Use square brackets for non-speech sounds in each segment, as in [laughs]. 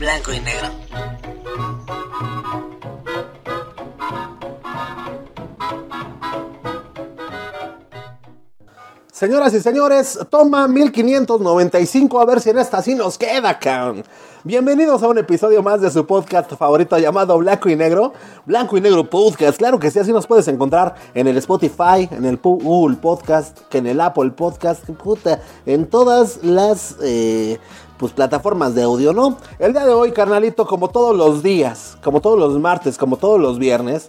blanco y negro. Señoras y señores, toma 1595 a ver si en esta sí nos queda. Bienvenidos a un episodio más de su podcast favorito llamado Blanco y Negro. Blanco y Negro Podcast, claro que sí, así nos puedes encontrar en el Spotify, en el Google Podcast, en el Apple Podcast, puta, en todas las eh, pues, plataformas de audio, ¿no? El día de hoy, carnalito, como todos los días, como todos los martes, como todos los viernes,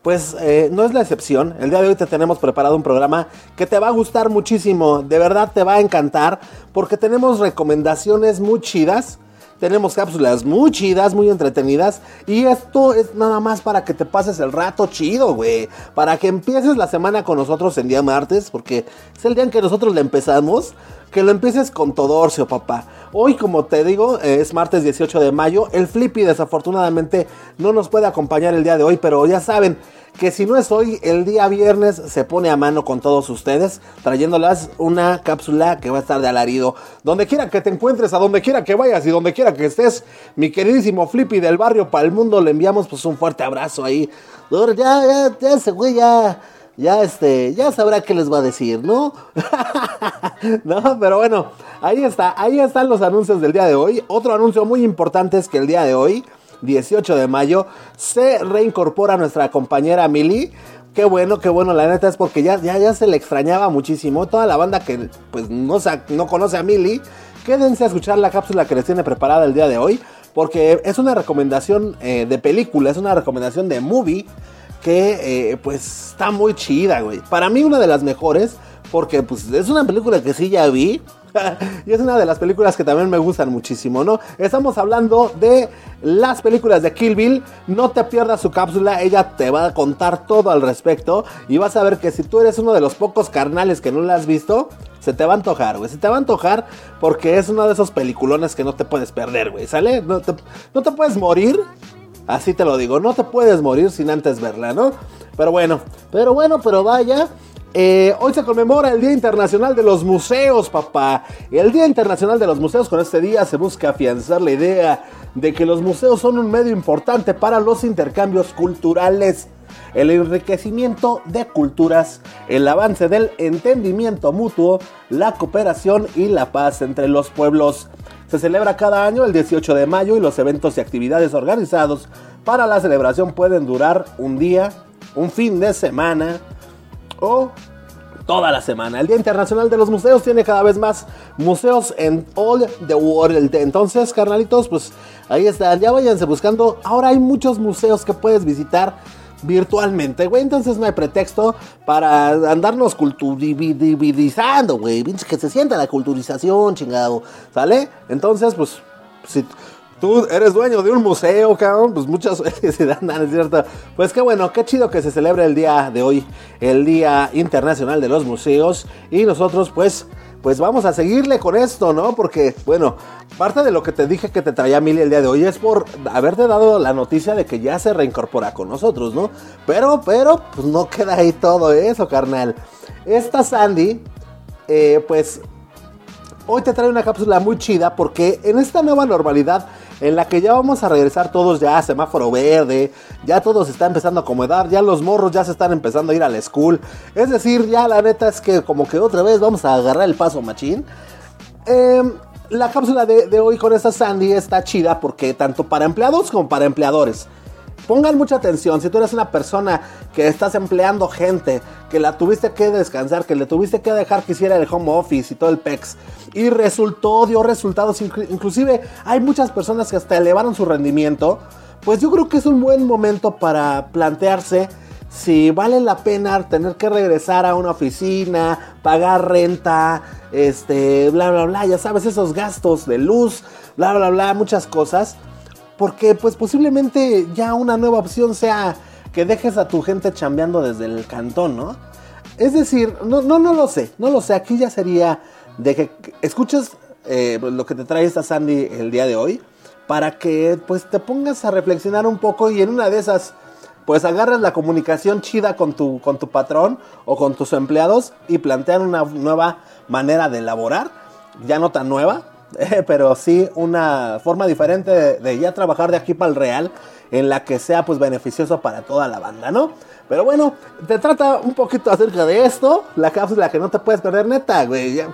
pues eh, no es la excepción. El día de hoy te tenemos preparado un programa que te va a gustar muchísimo. De verdad te va a encantar porque tenemos recomendaciones muy chidas. Tenemos cápsulas muy chidas, muy entretenidas. Y esto es nada más para que te pases el rato chido, güey. Para que empieces la semana con nosotros el día martes. Porque es el día en que nosotros le empezamos. Que lo empieces con Todorcio, papá. Hoy, como te digo, es martes 18 de mayo. El Flippy desafortunadamente no nos puede acompañar el día de hoy. Pero ya saben que si no es hoy, el día viernes se pone a mano con todos ustedes, trayéndolas una cápsula que va a estar de alarido. Donde quiera que te encuentres, a donde quiera que vayas y donde quiera que estés, mi queridísimo Flippy del barrio para el mundo, le enviamos pues un fuerte abrazo ahí. Ya, ya, ya ese güey ya, ya este, ya sabrá qué les va a decir, ¿no? [laughs] no, pero bueno, ahí está, ahí están los anuncios del día de hoy. Otro anuncio muy importante es que el día de hoy 18 de mayo, se reincorpora nuestra compañera Mili. Qué bueno, qué bueno, la neta es porque ya, ya, ya se le extrañaba muchísimo. Toda la banda que pues no, no conoce a Mili, quédense a escuchar la cápsula que les tiene preparada el día de hoy. Porque es una recomendación eh, de película, es una recomendación de movie que eh, pues está muy chida, güey. Para mí una de las mejores porque pues es una película que sí ya vi. [laughs] y es una de las películas que también me gustan muchísimo, ¿no? Estamos hablando de las películas de Kill Bill. No te pierdas su cápsula, ella te va a contar todo al respecto. Y vas a ver que si tú eres uno de los pocos carnales que no la has visto, se te va a antojar, güey. Se te va a antojar porque es uno de esos peliculones que no te puedes perder, güey. ¿Sale? No te, no te puedes morir. Así te lo digo, no te puedes morir sin antes verla, ¿no? Pero bueno, pero bueno, pero vaya. Eh, hoy se conmemora el Día Internacional de los Museos, papá. El Día Internacional de los Museos, con este día se busca afianzar la idea de que los museos son un medio importante para los intercambios culturales, el enriquecimiento de culturas, el avance del entendimiento mutuo, la cooperación y la paz entre los pueblos. Se celebra cada año el 18 de mayo y los eventos y actividades organizados para la celebración pueden durar un día, un fin de semana, o toda la semana. El Día Internacional de los Museos tiene cada vez más museos en all the world. Entonces, carnalitos, pues ahí está. Ya váyanse buscando. Ahora hay muchos museos que puedes visitar virtualmente, güey. Entonces no hay pretexto para andarnos culturizando, güey. Que se sienta la culturización, chingado. ¿Sale? Entonces, pues, si tú eres dueño de un museo, cabrón, pues muchas [laughs] felicidades, ¿es cierto? Pues qué bueno, qué chido que se celebre el día de hoy, el Día Internacional de los Museos. Y nosotros, pues, pues vamos a seguirle con esto, ¿no? Porque, bueno, parte de lo que te dije que te traía Mili el día de hoy es por haberte dado la noticia de que ya se reincorpora con nosotros, ¿no? Pero, pero, pues no queda ahí todo eso, carnal. Esta Sandy, eh, pues, hoy te trae una cápsula muy chida porque en esta nueva normalidad en la que ya vamos a regresar todos ya a semáforo verde, ya todos se está empezando a acomodar, ya los morros ya se están empezando a ir a la school. Es decir, ya la neta es que como que otra vez vamos a agarrar el paso machín. Em, la cápsula de, de hoy con esta Sandy está chida porque tanto para empleados como para empleadores. Pongan mucha atención, si tú eres una persona que estás empleando gente, que la tuviste que descansar, que le tuviste que dejar que hiciera el home office y todo el PEX, y resultó, dio resultados, inclusive hay muchas personas que hasta elevaron su rendimiento, pues yo creo que es un buen momento para plantearse si vale la pena tener que regresar a una oficina, pagar renta, este, bla, bla, bla, ya sabes, esos gastos de luz, bla, bla, bla, muchas cosas porque pues posiblemente ya una nueva opción sea que dejes a tu gente chambeando desde el cantón, ¿no? Es decir, no, no, no lo sé, no lo sé. Aquí ya sería de que escuches eh, lo que te trae esta Sandy el día de hoy para que pues te pongas a reflexionar un poco y en una de esas pues agarras la comunicación chida con tu, con tu patrón o con tus empleados y plantean una nueva manera de elaborar, ya no tan nueva, [laughs] pero sí una forma diferente de, ya trabajar de aquí para el Real, en la que sea pues beneficioso para toda la banda, ¿no? Pero bueno, te trata un poquito acerca de esto, la cápsula que no te puedes perder, neta, güey. Ella,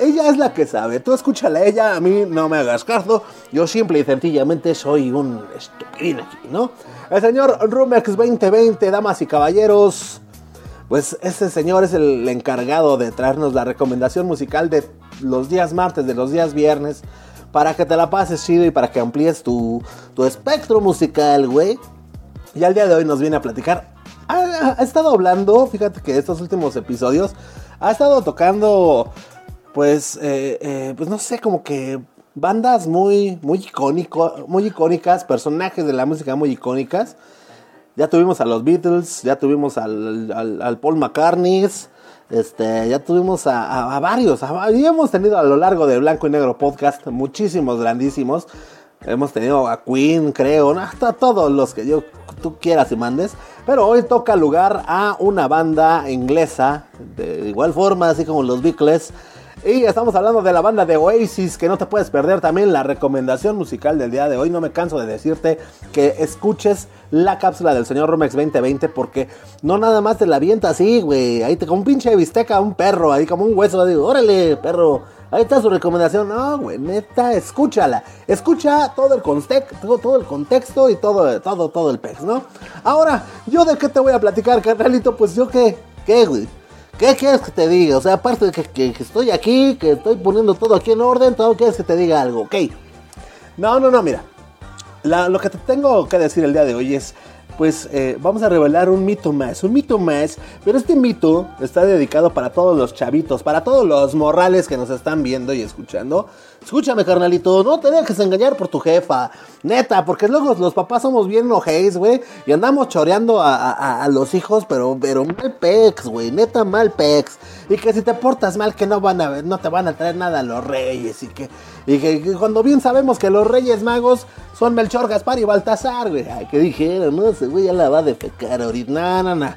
ella es la que sabe, tú escúchala a ella, a mí no me hagas caso, yo simple y sencillamente soy un estupidín aquí, ¿no? El señor Rumex 2020, damas y caballeros, pues ese señor es el encargado de traernos la recomendación musical de los días martes, de los días viernes, para que te la pases chido y para que amplíes tu, tu espectro musical, güey. Y al día de hoy nos viene a platicar. Ha, estado hablando, fíjate que estos últimos episodios, ha estado tocando, pues, eh, eh, pues no sé, como que bandas muy, muy, icónico, muy icónicas, personajes de la música muy icónicas. Ya tuvimos a los Beatles, ya tuvimos al, al, al Paul McCartney, este, ya tuvimos a, varios, a, y hemos tenido a lo largo de Blanco y Negro Podcast muchísimos grandísimos. Hemos tenido a Queen, creo, hasta todos los que yo tú quieras y mandes. Pero hoy toca lugar a una banda inglesa, de igual forma, así como los Beatles. Y estamos hablando de la banda de Oasis, que no te puedes perder también la recomendación musical del día de hoy. No me canso de decirte que escuches la cápsula del señor Romex 2020, porque no nada más te la avienta así, güey. Ahí te con un pinche bisteca, un perro, ahí como un hueso. Digo, órale, perro. Ahí está su recomendación. No, güey, neta, escúchala. Escucha todo el contexto, todo, todo el contexto y todo, todo, todo el pez, ¿no? Ahora, ¿yo de qué te voy a platicar, carnalito? Pues yo qué, qué, güey. ¿Qué quieres que te diga? O sea, aparte de que, que, que, estoy aquí, que estoy poniendo todo aquí en orden, todo quieres que te diga algo, ok. No, no, no, mira. La, lo que te tengo que decir el día de hoy es, pues eh, vamos a revelar un mito más, un mito más, pero este mito está dedicado para todos los chavitos, para todos los morrales que nos están viendo y escuchando. Escúchame, carnalito, no te dejes engañar por tu jefa, neta, porque luego los papás somos bien ojéis, güey, y andamos choreando a, los hijos, pero, pero mal pex, güey, neta mal pex. Y que si te portas mal, que no van a no te van a traer nada a los reyes, y que, y que, cuando bien sabemos que los reyes magos son Melchor, Gaspar y Baltasar, güey. Ay, que dijeron, no, ese güey ya la va a defecar ahorita, no, no, no.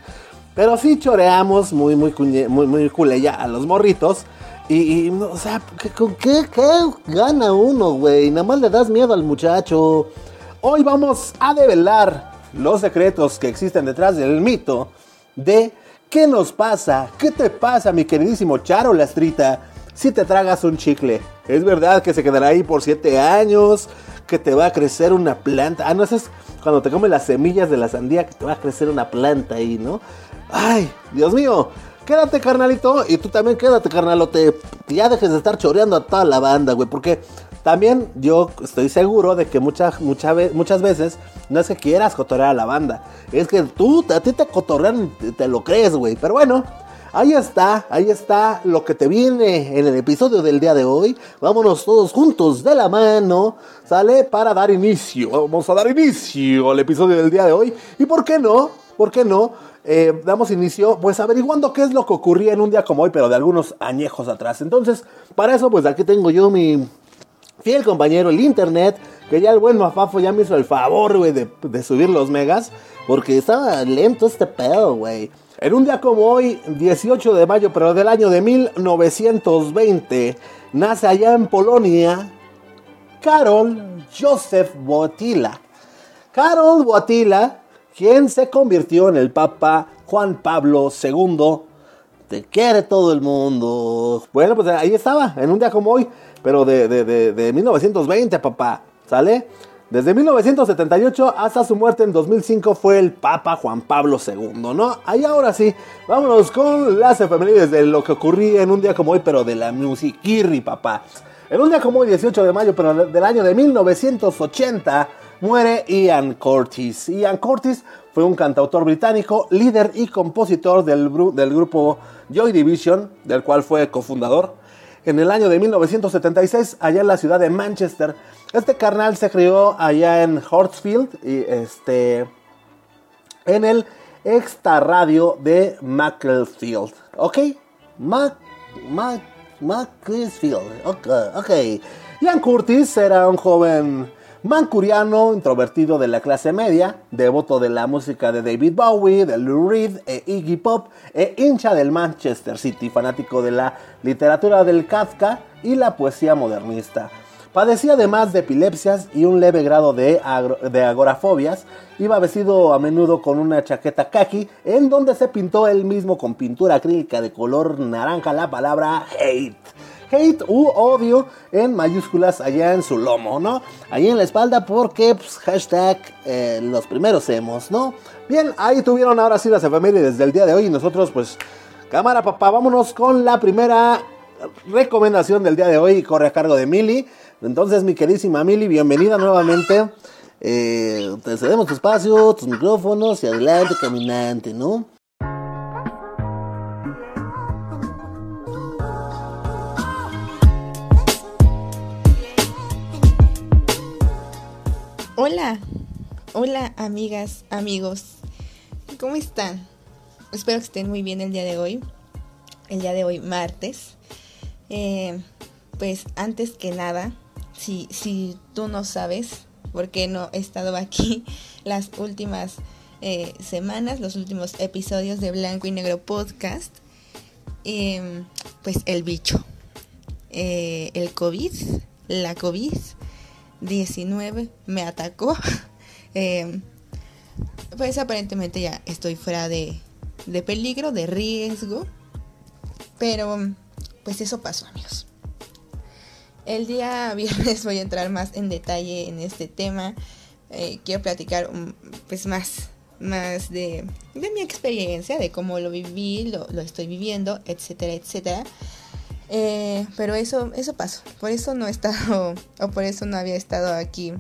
Pero sí choreamos muy, muy, cuñe, muy, muy culeya a los morritos. Y, o sea, ¿con qué, qué gana uno, güey? Nada más le das miedo al muchacho. Hoy vamos a develar los secretos que existen detrás del mito de qué nos pasa, qué te pasa, mi queridísimo Charo Lastrita, si te tragas un chicle. Es verdad que se quedará ahí por siete años, que te va a crecer una planta. Ah, no, es cuando te comes las semillas de la sandía, que te va a crecer una planta ahí, ¿no? Ay, Dios mío. Quédate, carnalito. Y tú también quédate, carnalote. Ya dejes de estar choreando a toda la banda, güey. Porque también yo estoy seguro de que muchas, mucha, muchas veces no es que quieras cotorrear a la banda. Es que tú, a ti te cotorrean, te lo crees, güey. Pero bueno, Ahí está, ahí está lo que te viene en el episodio del día de hoy. Vámonos todos juntos de la mano, ¿sale? Para dar inicio. Vamos a dar inicio al episodio del día de hoy. ¿Y por qué no? ¿Por qué no? Eh, damos inicio, pues averiguando qué es lo que ocurría en un día como hoy, pero de algunos añejos atrás. Entonces, para eso, pues aquí tengo yo mi fiel compañero, el internet, que ya el buen Mafafo ya me hizo el favor, güey, de, de subir los megas, porque estaba lento este pedo, güey. En un día como hoy, 18 de mayo, pero del año de 1920, nace allá en Polonia Karol Joseph Wojtyla. Karol Wojtyla, quien se convirtió en el Papa Juan Pablo II. Te quiere todo el mundo. Bueno, pues ahí estaba, en un día como hoy, pero de, de, de, de 1920, papá. ¿Sale? Desde 1978 hasta su muerte en 2005 fue el Papa Juan Pablo II, ¿no? Ahí ahora sí, vámonos con las efemérides de lo que ocurría en un día como hoy, pero de la musiquirri, papá. En un día como hoy, 18 de mayo, pero del año de 1980, muere Ian Curtis. Ian Curtis fue un cantautor británico, líder y compositor del, grupo Joy Division, del cual fue cofundador. En el año de 1976, allá en la ciudad de Manchester, este carnal se crió allá en Hortsfield y este en el extra radio de Macclesfield. ¿Ok? Mac, Mac, Macclesfield. Ok. Ian Curtis era un joven mancuriano, introvertido de la clase media, devoto de la música de David Bowie, de Lou Reed e Iggy Pop, e hincha del Manchester City, fanático de la literatura del Kafka y la poesía modernista. Padecía además de epilepsias y un leve grado de, agorafobias. Iba vestido a menudo con una chaqueta khaki en donde se pintó él mismo con pintura acrílica de color naranja la palabra hate hate u odio en mayúsculas allá en su lomo, ¿no? Ahí en la espalda porque, pues, hashtag eh, los primeros hemos, ¿no? Bien, ahí tuvieron ahora sí las efemérides del día de hoy y nosotros, pues, cámara papá, vámonos con la primera recomendación del día de hoy, corre a cargo de Mili. Entonces, mi queridísima Mili, bienvenida nuevamente. Eh, te cedemos tu espacio, tus micrófonos y adelante, caminante, ¿no? Hola, hola amigas, amigos, ¿cómo están? Espero que estén muy bien el día de hoy, el día de hoy martes. Eh, pues antes que nada, si, si tú no sabes por qué no he estado aquí [laughs] las últimas eh, semanas, los últimos episodios de Blanco y Negro Podcast, em, pues el bicho, eh, el COVID, la COVID 19 me atacó. [laughs] Eh, pues aparentemente ya estoy fuera de, de peligro, de riesgo. Pero pues eso pasó amigos. El día [laughs] viernes voy a entrar más en detalle en este tema. Eh, quiero platicar pues más, más de, de, mi experiencia, de cómo lo viví, lo, lo estoy viviendo, etcétera, etcétera. Eh, pero eso, eso pasó. Por eso no he estado, [laughs] o por eso no había estado aquí.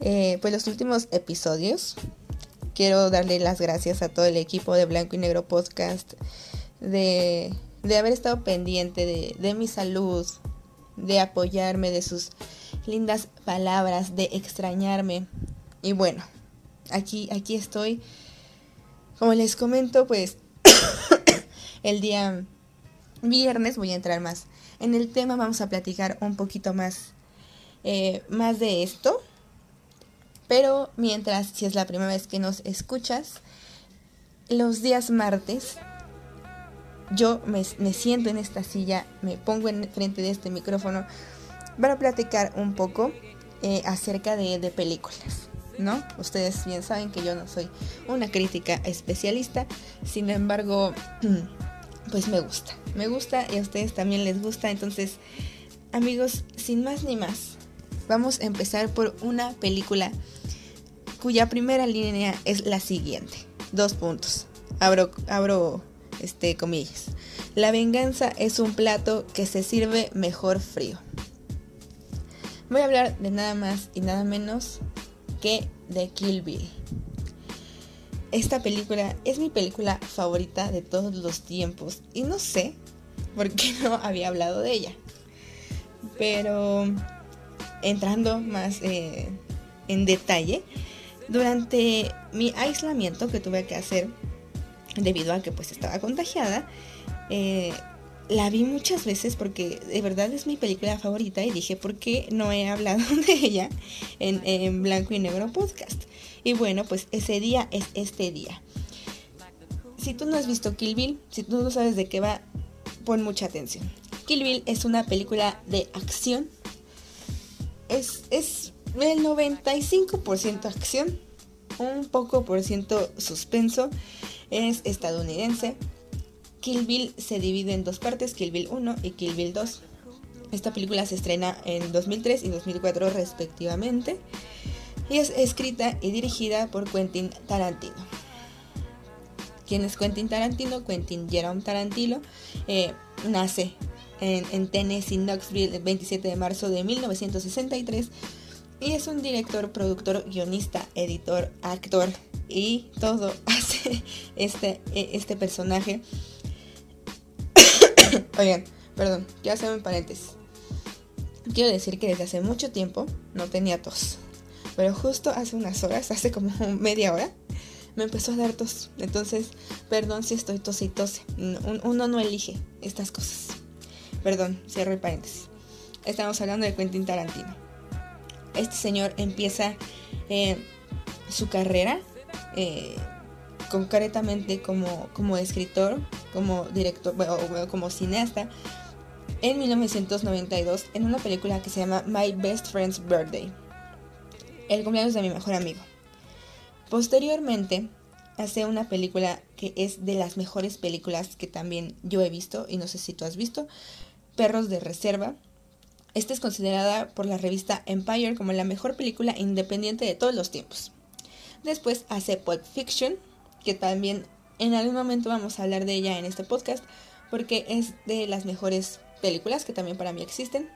Eh, pues los últimos episodios. Quiero darle las gracias a todo el equipo de Blanco y Negro Podcast de, de haber estado pendiente de, mi salud, de apoyarme, de sus lindas palabras, de extrañarme. Y bueno, aquí, aquí estoy. Como les comento, pues [coughs] el día viernes voy a entrar más en el tema, vamos a platicar un poquito más, eh, más de esto. Pero mientras, si es la primera vez que nos escuchas, los días martes yo me, siento en esta silla, me pongo en frente de este micrófono para platicar un poco eh, acerca de, de, películas, ¿no? Ustedes bien saben que yo no soy una crítica especialista, sin embargo, [clears throat] pues me gusta. Me gusta y a ustedes también les gusta. Entonces, amigos, sin más ni más, vamos a empezar por una película cuya primera línea es la siguiente. Dos puntos. Abro, abro este, comillas. La venganza es un plato que se sirve mejor frío. Voy a hablar de nada más y nada menos que de Kill Bill. Esta película es mi película favorita de todos los tiempos y no sé por qué [laughs] no había hablado de ella. Pero entrando más eh, en detalle, durante mi aislamiento que tuve que hacer debido a que pues estaba contagiada, eh, la vi muchas veces porque de verdad es mi película favorita y dije, ¿por qué no he hablado [laughs] de ella en, en Blanco y Negro Podcast? Y bueno, pues ese día es este día. Si tú no has visto Kill Bill, si tú no sabes de qué va, pon mucha atención. Kill Bill es una película de acción. Es, es el 95% acción, un poco por ciento suspenso. Es estadounidense. Kill Bill se divide en dos partes, Kill Bill 1 y Kill Bill 2. Esta película se estrena en 2003 y 2004 respectivamente y es escrita y dirigida por Quentin Tarantino. ¿Quién es Quentin Tarantino? Quentin Jerome Tarantino eh, nace en, en, Tennessee, Knoxville, el 27 de marzo de 1963 y es un director, productor, guionista, editor, actor y todo [laughs] hace este, e, este personaje. [coughs] Oigan, perdón, quiero hacer un paréntesis. Quiero decir que desde hace mucho tiempo no tenía tos. Pero justo hace unas horas, hace como [laughs] media hora, me empezó a dar tos. Entonces, perdón si estoy tos y tose. Uno no elige estas cosas. Perdón, cierro el paréntesis. Estamos hablando de Quentin Tarantino. Este señor empieza eh, su carrera eh, concretamente como, como escritor, como director, como cineasta, en 1992 en una película que se llama My Best Friend's Birthday, el cumpleaños de mi mejor amigo. Posteriormente, hace una película que es de las mejores películas que también yo he visto, y no sé si tú has visto, Perros de Reserva. Esta es considerada por la revista Empire como la mejor película independiente de todos los tiempos. Después hace Pulp Fiction, que también en algún momento vamos a hablar de ella en este podcast, porque es de las mejores películas que también para mí existen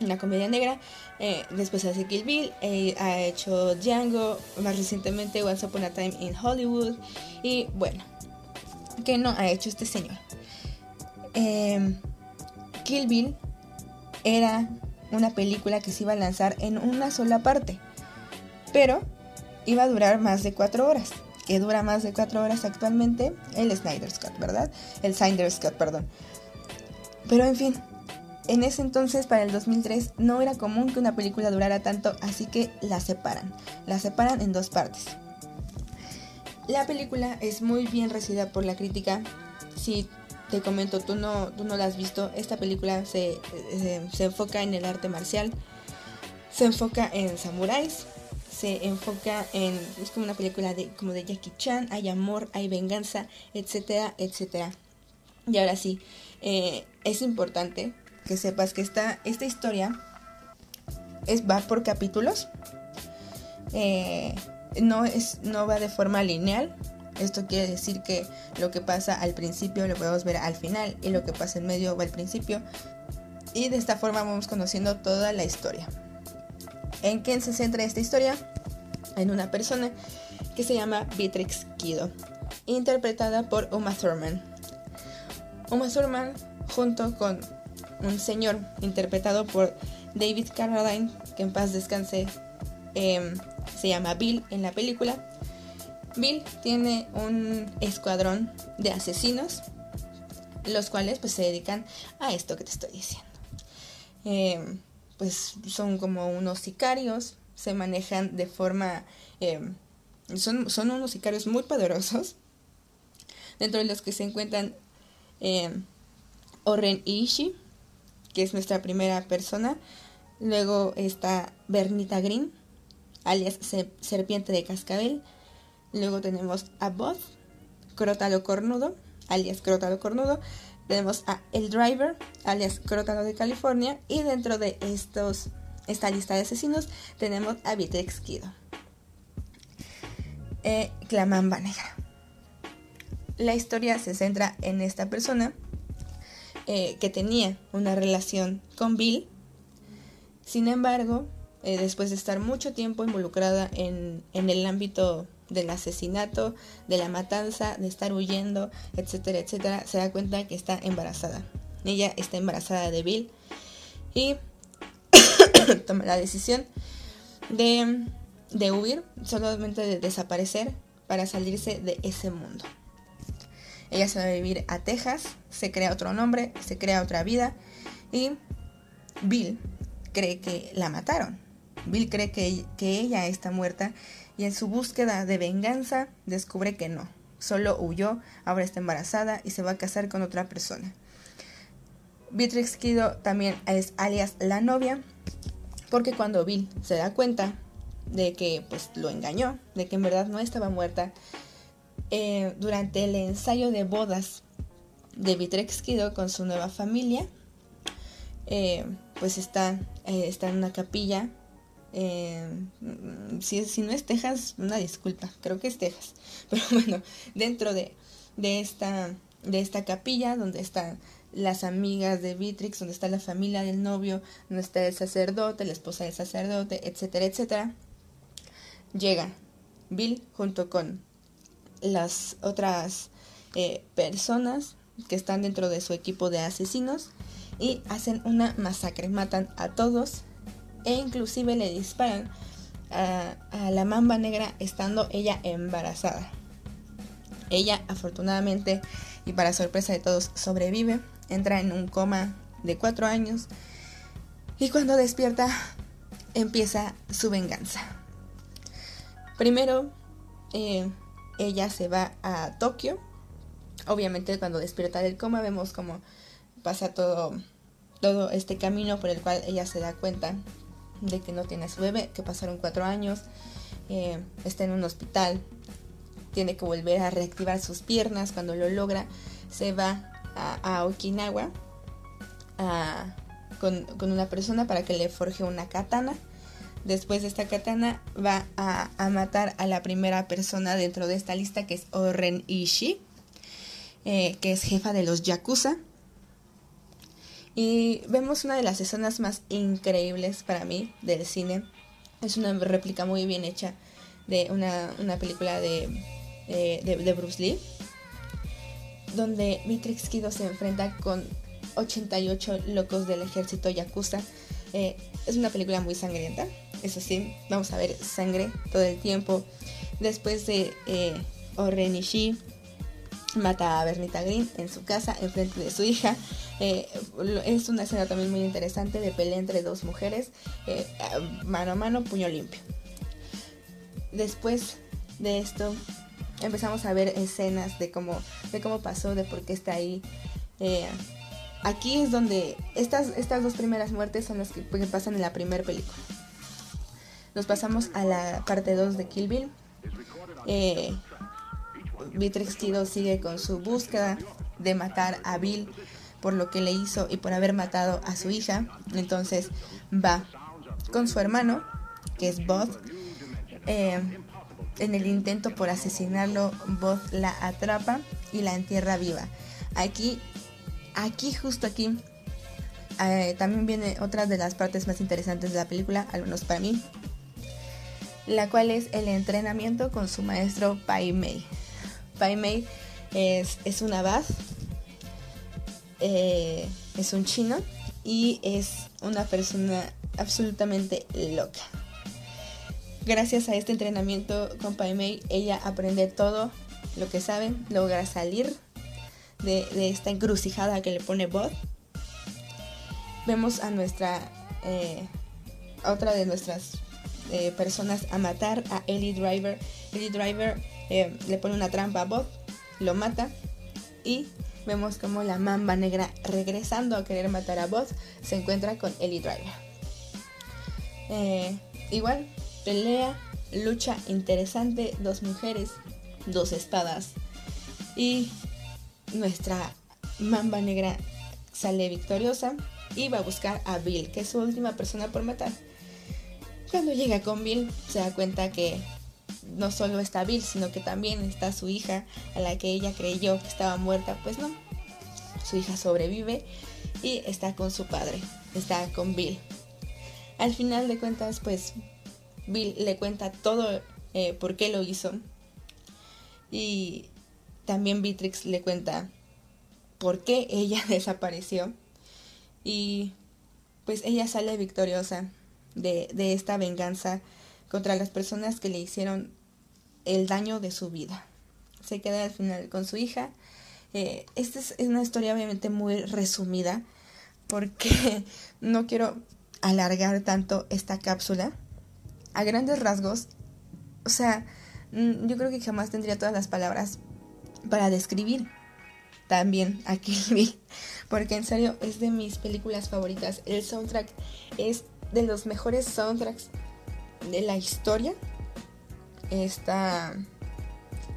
una comedia negra. Eh, después hace Kill Bill, eh, ha hecho Django, más recientemente Once Upon a Time in Hollywood. Y bueno, ¿qué no ha hecho este señor? Em, Kill Bill era una película que se iba a lanzar en una sola parte, pero iba a durar más de cuatro horas. Que dura más de cuatro horas actualmente el Snyder Scott, ¿verdad? El Snyder Scott, perdón. Pero en fin, en ese entonces, para el 2003, no era común que una película durara tanto, así que la separan. La separan en dos partes. La película es muy bien recibida por la crítica. Si te comento, tú no, tú no la has visto, esta película se, eh, se, enfoca en el arte marcial, se enfoca en samuráis, se enfoca en... es como una película de, como de Jackie Chan, hay amor, hay venganza, etcétera, etcétera. Y ahora sí, eh, es importante que sepas que esta, esta historia es, va por capítulos. Eh, no, es, no va de forma lineal. Esto quiere decir que lo que pasa al principio lo podemos ver al final y lo que pasa en medio va al principio. Y de esta forma vamos conociendo toda la historia. ¿En quién se centra esta historia? En una persona que se llama Beatrix Kido, interpretada por Uma Thurman. Uma Thurman, junto con un señor interpretado por David Carradine, que en paz descanse, em, se llama Bill en la película. Bill tiene un escuadrón de asesinos, los cuales pues se dedican a esto que te estoy diciendo. Em, pues son como unos sicarios, se manejan de forma... Em, son, son, unos sicarios muy poderosos, dentro de los que se encuentran Oren Ishii, que es nuestra primera persona. Luego está Bernita Green, alias Serpiente de Cascabel. Luego tenemos a Boz, Crótalo Cornudo, alias Crótalo Cornudo. Tenemos a El Driver, alias Crótalo de California. Y dentro de estos, esta lista de asesinos tenemos a Vitex Kido. Eh, Clamamba Negra. La historia se centra en esta persona eh, que tenía una relación con Bill. Sin embargo, eh, después de estar mucho tiempo involucrada en, en el ámbito del asesinato, de la matanza, de estar huyendo, etcétera, etcétera, se da cuenta que está embarazada. Ella está embarazada de Bill y [coughs] toma la decisión de, de huir, solamente de desaparecer para salirse de ese mundo. Ella se va a vivir a Texas, se crea otro nombre, se crea otra vida y Bill cree que la mataron. Bill cree que, que ella está muerta y en su búsqueda de venganza descubre que no. Solo huyó, ahora está embarazada y se va a casar con otra persona. Beatrix Kido también es alias la novia, porque cuando Bill se da cuenta de que pues lo engañó, de que en verdad no estaba muerta, eh, durante el ensayo de bodas de Vitrex Kido con su nueva familia. Eh, pues está, eh, está en una capilla. si, si, no es Texas, una disculpa, creo que es Texas. [laughs] Pero bueno, dentro de, de, esta, de esta capilla donde están las amigas de Vitrix, donde está la familia del novio, donde está el sacerdote, la esposa del sacerdote, etcétera, etcétera, llega Bill junto con las otras eh, personas que están dentro de su equipo de asesinos y hacen una masacre, matan a todos e inclusive le disparan a, a, la mamba negra estando ella embarazada. Ella afortunadamente y para sorpresa de todos sobrevive, entra en un coma de cuatro años y cuando despierta empieza su venganza. Primero eh, ella se va a Tokio. Obviamente cuando despierta del coma vemos como pasa todo, todo este camino por el cual ella se da cuenta de que no tiene a su bebé, que pasaron cuatro años, eh, está en un hospital, tiene que volver a reactivar sus piernas, cuando lo logra se va a, Okinawa con, una persona para que le forje una katana. Después de esta katana va a, matar a la primera persona dentro de esta lista que es Oren Ishii, eh, que es jefa de los Yakuza. Y vemos una de las escenas más increíbles para mí del cine. Es una réplica muy bien hecha de una, película de, Bruce Lee. Donde Mitrix Kido se enfrenta con 88 locos del ejército Yakuza. Eh, es una película muy sangrienta. Eso sí, vamos a ver sangre todo el tiempo. Después de eh, Orenishi mata a Bernita Green en su casa, en frente de su hija. Eh, es una escena también muy interesante de pelea entre dos mujeres, eh, mano a mano, puño limpio. Después de esto empezamos a ver escenas de cómo, de cómo pasó, de por qué está ahí. Eh, aquí es donde estas, estas dos primeras muertes son las que, pasan en la primera película. Nos pasamos a la parte 2 de Kill Bill. Beatrix Kido sigue con su búsqueda de matar a Bill por lo que le hizo y por haber matado a su hija. Entonces va con su hermano, que es Bod. Eh, en el intento por asesinarlo, Bod la atrapa y la entierra viva. Aquí, aquí, justo aquí, eh, también viene otra de las partes más interesantes de la película, al menos para mí, la cual es el entrenamiento con su maestro Pai Mei. Pai Mei es, es una abad, eh, es un chino y es una persona absolutamente loca. Gracias a este entrenamiento con Pai Mei, ella aprende todo lo que sabe, logra salir de, esta encrucijada que le pone Bot. Vemos a nuestra, eh, otra de nuestras eh, personas a matar, a Ellie Driver. Ellie Driver eh, le pone una trampa a Bob, lo mata y vemos como la mamba negra regresando a querer matar a Bob se encuentra con Ellie Driver. Eh, igual, pelea, lucha interesante, dos mujeres, dos espadas y nuestra mamba negra sale victoriosa y va a buscar a Bill, que es su última persona por matar. Cuando llega con Bill se da cuenta que no solo está Bill, sino que también está su hija, a la que ella creyó que estaba muerta, pues no. Su hija sobrevive y está con su padre, está con Bill. Al final de cuentas, pues Bill le cuenta todo eh, por qué lo hizo. Y también Beatrix le cuenta por qué ella [laughs] desapareció. Y pues ella sale victoriosa de, esta venganza contra las personas que le hicieron el daño de su vida. Se queda al final con su hija. Eh, esta es una historia obviamente muy resumida porque [laughs] no quiero alargar tanto esta cápsula. A grandes rasgos, o sea, mm, yo creo que jamás tendría todas las palabras para describir también a [laughs] Kill porque en serio es de mis películas favoritas. El soundtrack es de los mejores soundtracks de la historia está,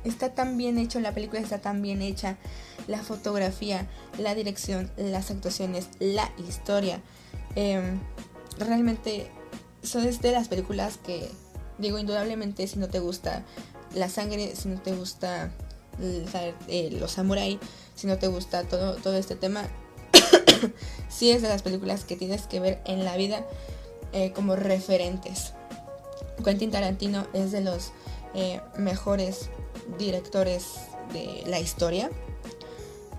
está tan bien hecho, la película está tan bien hecha, la fotografía, la dirección, las actuaciones, la historia. Em, realmente son de las películas que, digo, indudablemente si no te gusta la sangre, si no te gusta eh, los samurai, si no te gusta todo, todo este tema, [coughs] sí es de las películas que tienes que ver en la vida eh, como referentes. Quentin Tarantino es de los eh, mejores directores de la historia,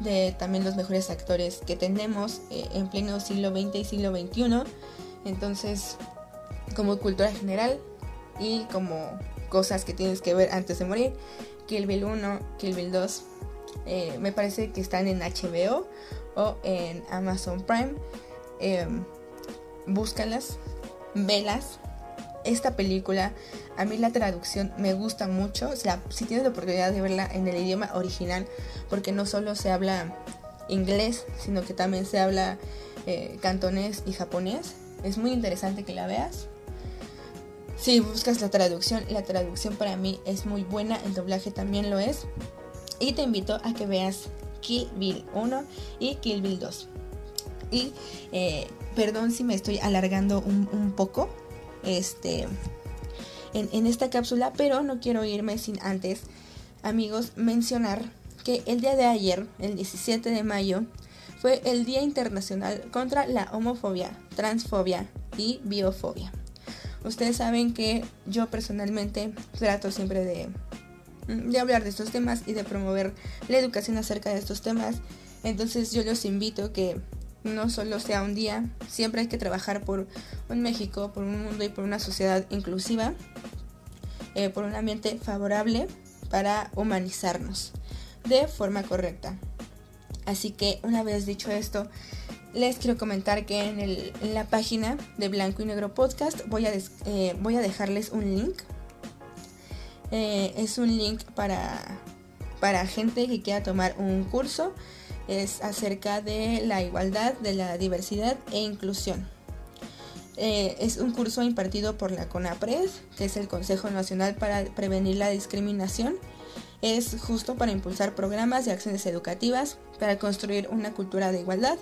de también los mejores actores que tenemos eh, en pleno siglo XX y siglo XXI. Entonces, como cultura general y como cosas que tienes que ver antes de morir, Kill Bill 1, Kill Bill 2, eh, me parece que están en HBO o en Amazon Prime. búscalas, velas, esta película, a mí la traducción me gusta mucho. O sea, si tienes la oportunidad de verla en el idioma original, porque no solo se habla inglés, sino que también se habla eh, cantonés y japonés. Es muy interesante que la veas. Si buscas la traducción, la traducción para mí es muy buena, el doblaje también lo es. Y te invito a que veas Kill Bill 1 y Kill Bill 2. Y eh, perdón si me estoy alargando un, poco este, en, en esta cápsula, pero no quiero irme sin antes, amigos, mencionar que el día de ayer, el 17 de mayo, fue el Día Internacional contra la Homofobia, Transfobia y Biofobia. Ustedes saben que yo personalmente trato siempre de, de hablar de estos temas y de promover la educación acerca de estos temas. Entonces yo los invito que no solo sea un día, siempre hay que trabajar por un México, por un mundo y por una sociedad inclusiva, eh, por un ambiente favorable para humanizarnos de forma correcta. Así que una vez dicho esto, les quiero comentar que en, la página de Blanco y Negro Podcast voy a, eh, dejarles un link. Eh, es un link para, para gente que quiera tomar un curso. Es acerca de la igualdad, de la diversidad e inclusión. Eh, es un curso impartido por la CONAPRED, que es el Consejo Nacional para Prevenir la Discriminación es justo para impulsar programas y acciones educativas, para construir una cultura de igualdad,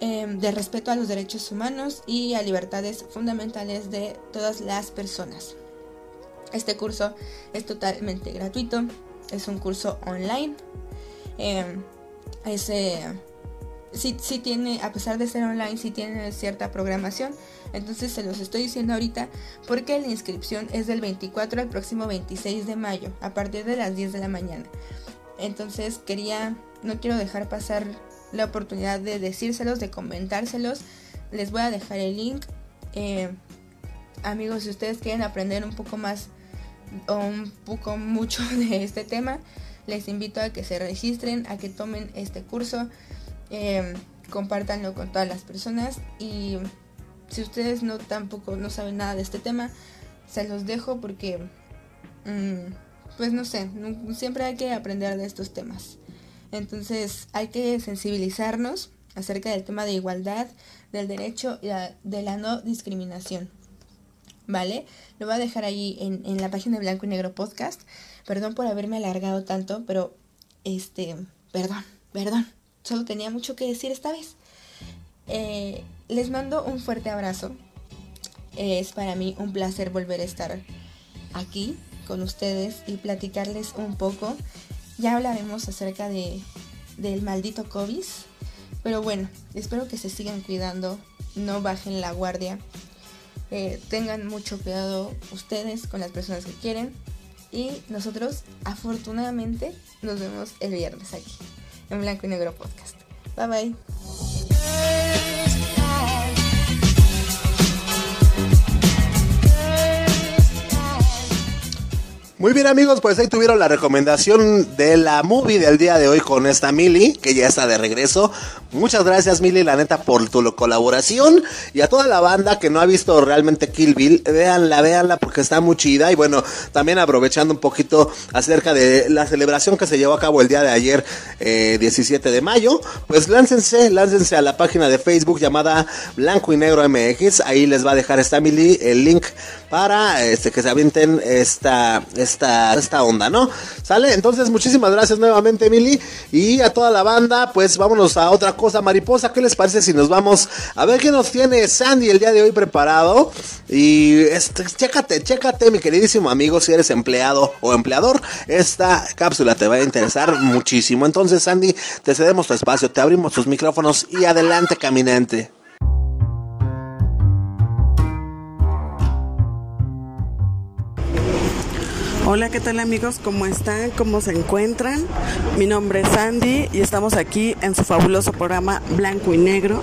em, de respeto a los derechos humanos y a libertades fundamentales de todas las personas. Este curso es totalmente gratuito, es un curso online. Eh, sí, sí tiene, a pesar de ser online, sí tiene cierta programación. Entonces se los estoy diciendo ahorita porque la inscripción es del 24 al próximo 26 de mayo, a partir de las 10 de la mañana. Entonces quería, no quiero dejar pasar la oportunidad de decírselos, de comentárselos. Les voy a dejar el link. Eh, amigos, si ustedes quieren aprender un poco más o un poco mucho [laughs] de este tema, les invito a que se registren, a que tomen este curso. Eh, compártanlo con todas las personas y si ustedes no tampoco no saben nada de este tema, se los dejo porque mm, pues no sé, siempre hay que aprender de estos temas. Entonces hay que sensibilizarnos acerca del tema de igualdad, del derecho y de la no discriminación. ¿Vale? Lo voy a dejar ahí en, en la página de Blanco y Negro Podcast. Perdón por haberme alargado tanto, pero este, perdón, perdón. Solo tenía mucho que decir esta vez. Eh, les mando un fuerte abrazo. Es para mí un placer volver a estar aquí con ustedes y platicarles un poco. Ya hablaremos acerca de, del maldito COVID. Pero bueno, espero que se sigan cuidando, no bajen la guardia. Eh, tengan mucho cuidado ustedes con las personas que quieren. Y nosotros, afortunadamente, nos vemos el viernes aquí en Blanco y Negro Podcast. Bye bye. Muy bien amigos, pues ahí tuvieron la recomendación de la movie del día de hoy con esta Mili, que ya está de regreso. Muchas gracias Mili, la neta, por tu colaboración. Y a toda la banda que no ha visto realmente Kill Bill, véanla, véanla porque está muy chida. Y bueno, también aprovechando un poquito acerca de la celebración que se llevó a cabo el día de ayer, 17 eh, de mayo, pues láncense, láncense a la página de Facebook llamada Blanco y Negro MX. Ahí les va a dejar esta Mili el link para este, que se avienten esta esta, onda, ¿no? ¿Sale? Entonces, muchísimas gracias nuevamente, Emily. Y a toda la banda, pues vámonos a otra cosa, mariposa. ¿Qué les parece si nos vamos a ver qué nos tiene Sandy el día de hoy preparado? Y este, chécate, chécate, mi queridísimo amigo, si eres empleado o empleador, esta cápsula te va a interesar muchísimo. Entonces, Sandy, te cedemos tu espacio, te abrimos tus micrófonos y adelante, caminante. Hola, ¿qué tal amigos? ¿Cómo están? ¿Cómo se encuentran? Mi nombre es Sandy y estamos aquí en su fabuloso programa Blanco y Negro.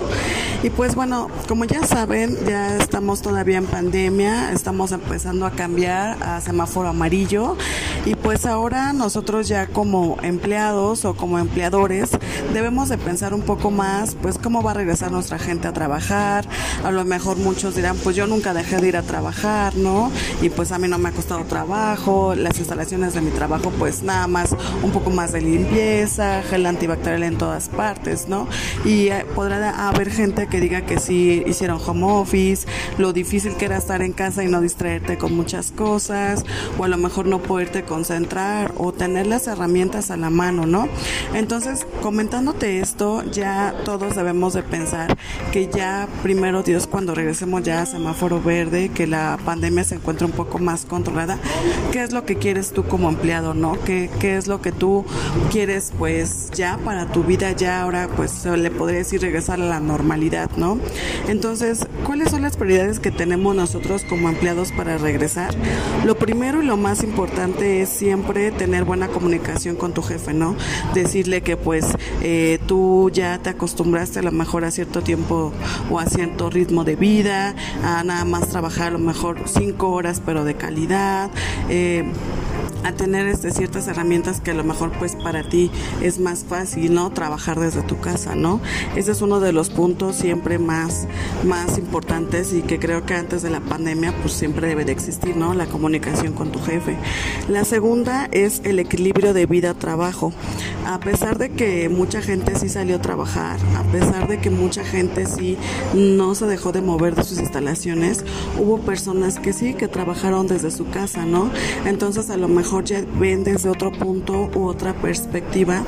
Y pues bueno, como ya saben, ya estamos todavía en pandemia, estamos empezando a cambiar a semáforo amarillo y pues ahora nosotros ya como empleados o como empleadores debemos de pensar un poco más pues cómo va a regresar nuestra gente a trabajar. A lo mejor muchos dirán, pues yo nunca dejé de ir a trabajar, ¿no? Y pues a mí no me ha costado trabajo las instalaciones de mi trabajo, pues nada más un poco más de limpieza, gel antibacterial en todas partes, ¿no? Y eh, podrá haber gente que diga que sí hicieron home office, lo difícil que era estar en casa y no distraerte con muchas cosas, o a lo mejor no poderte concentrar o tener las herramientas a la mano, ¿no? Entonces, comentándote esto, ya todos debemos de pensar que ya primero Dios cuando regresemos ya a semáforo verde, que la pandemia se encuentre un poco más controlada, ¿qué es lo que quieres tú como empleado, no? ¿Qué, qué es lo que tú quieres pues ya para tu vida ya ahora pues le podría decir regresar a la normalidad, ¿no? Entonces, ¿cuáles son las prioridades que tenemos nosotros como empleados para regresar? Lo primero y lo más importante es siempre tener buena comunicación con tu jefe, ¿no? Decirle que pues eh, tú ya te acostumbraste a lo mejor a cierto tiempo o a cierto ritmo de vida, a nada más trabajar a lo mejor cinco horas pero de calidad. Eh, Bye. A tener este, ciertas herramientas que a lo mejor pues para ti es más fácil, ¿no? Trabajar desde tu casa, ¿no? Ese es uno de los puntos siempre más, más importantes y que creo que antes de la pandemia pues siempre debe de existir, ¿no? La comunicación con tu jefe. La segunda es el equilibrio de vida-trabajo. A pesar de que mucha gente sí salió a trabajar, a pesar de que mucha gente sí no se dejó de mover de sus instalaciones, hubo personas que sí, que trabajaron desde su casa, ¿no? Entonces a lo mejor ya ven desde otro punto u otra perspectiva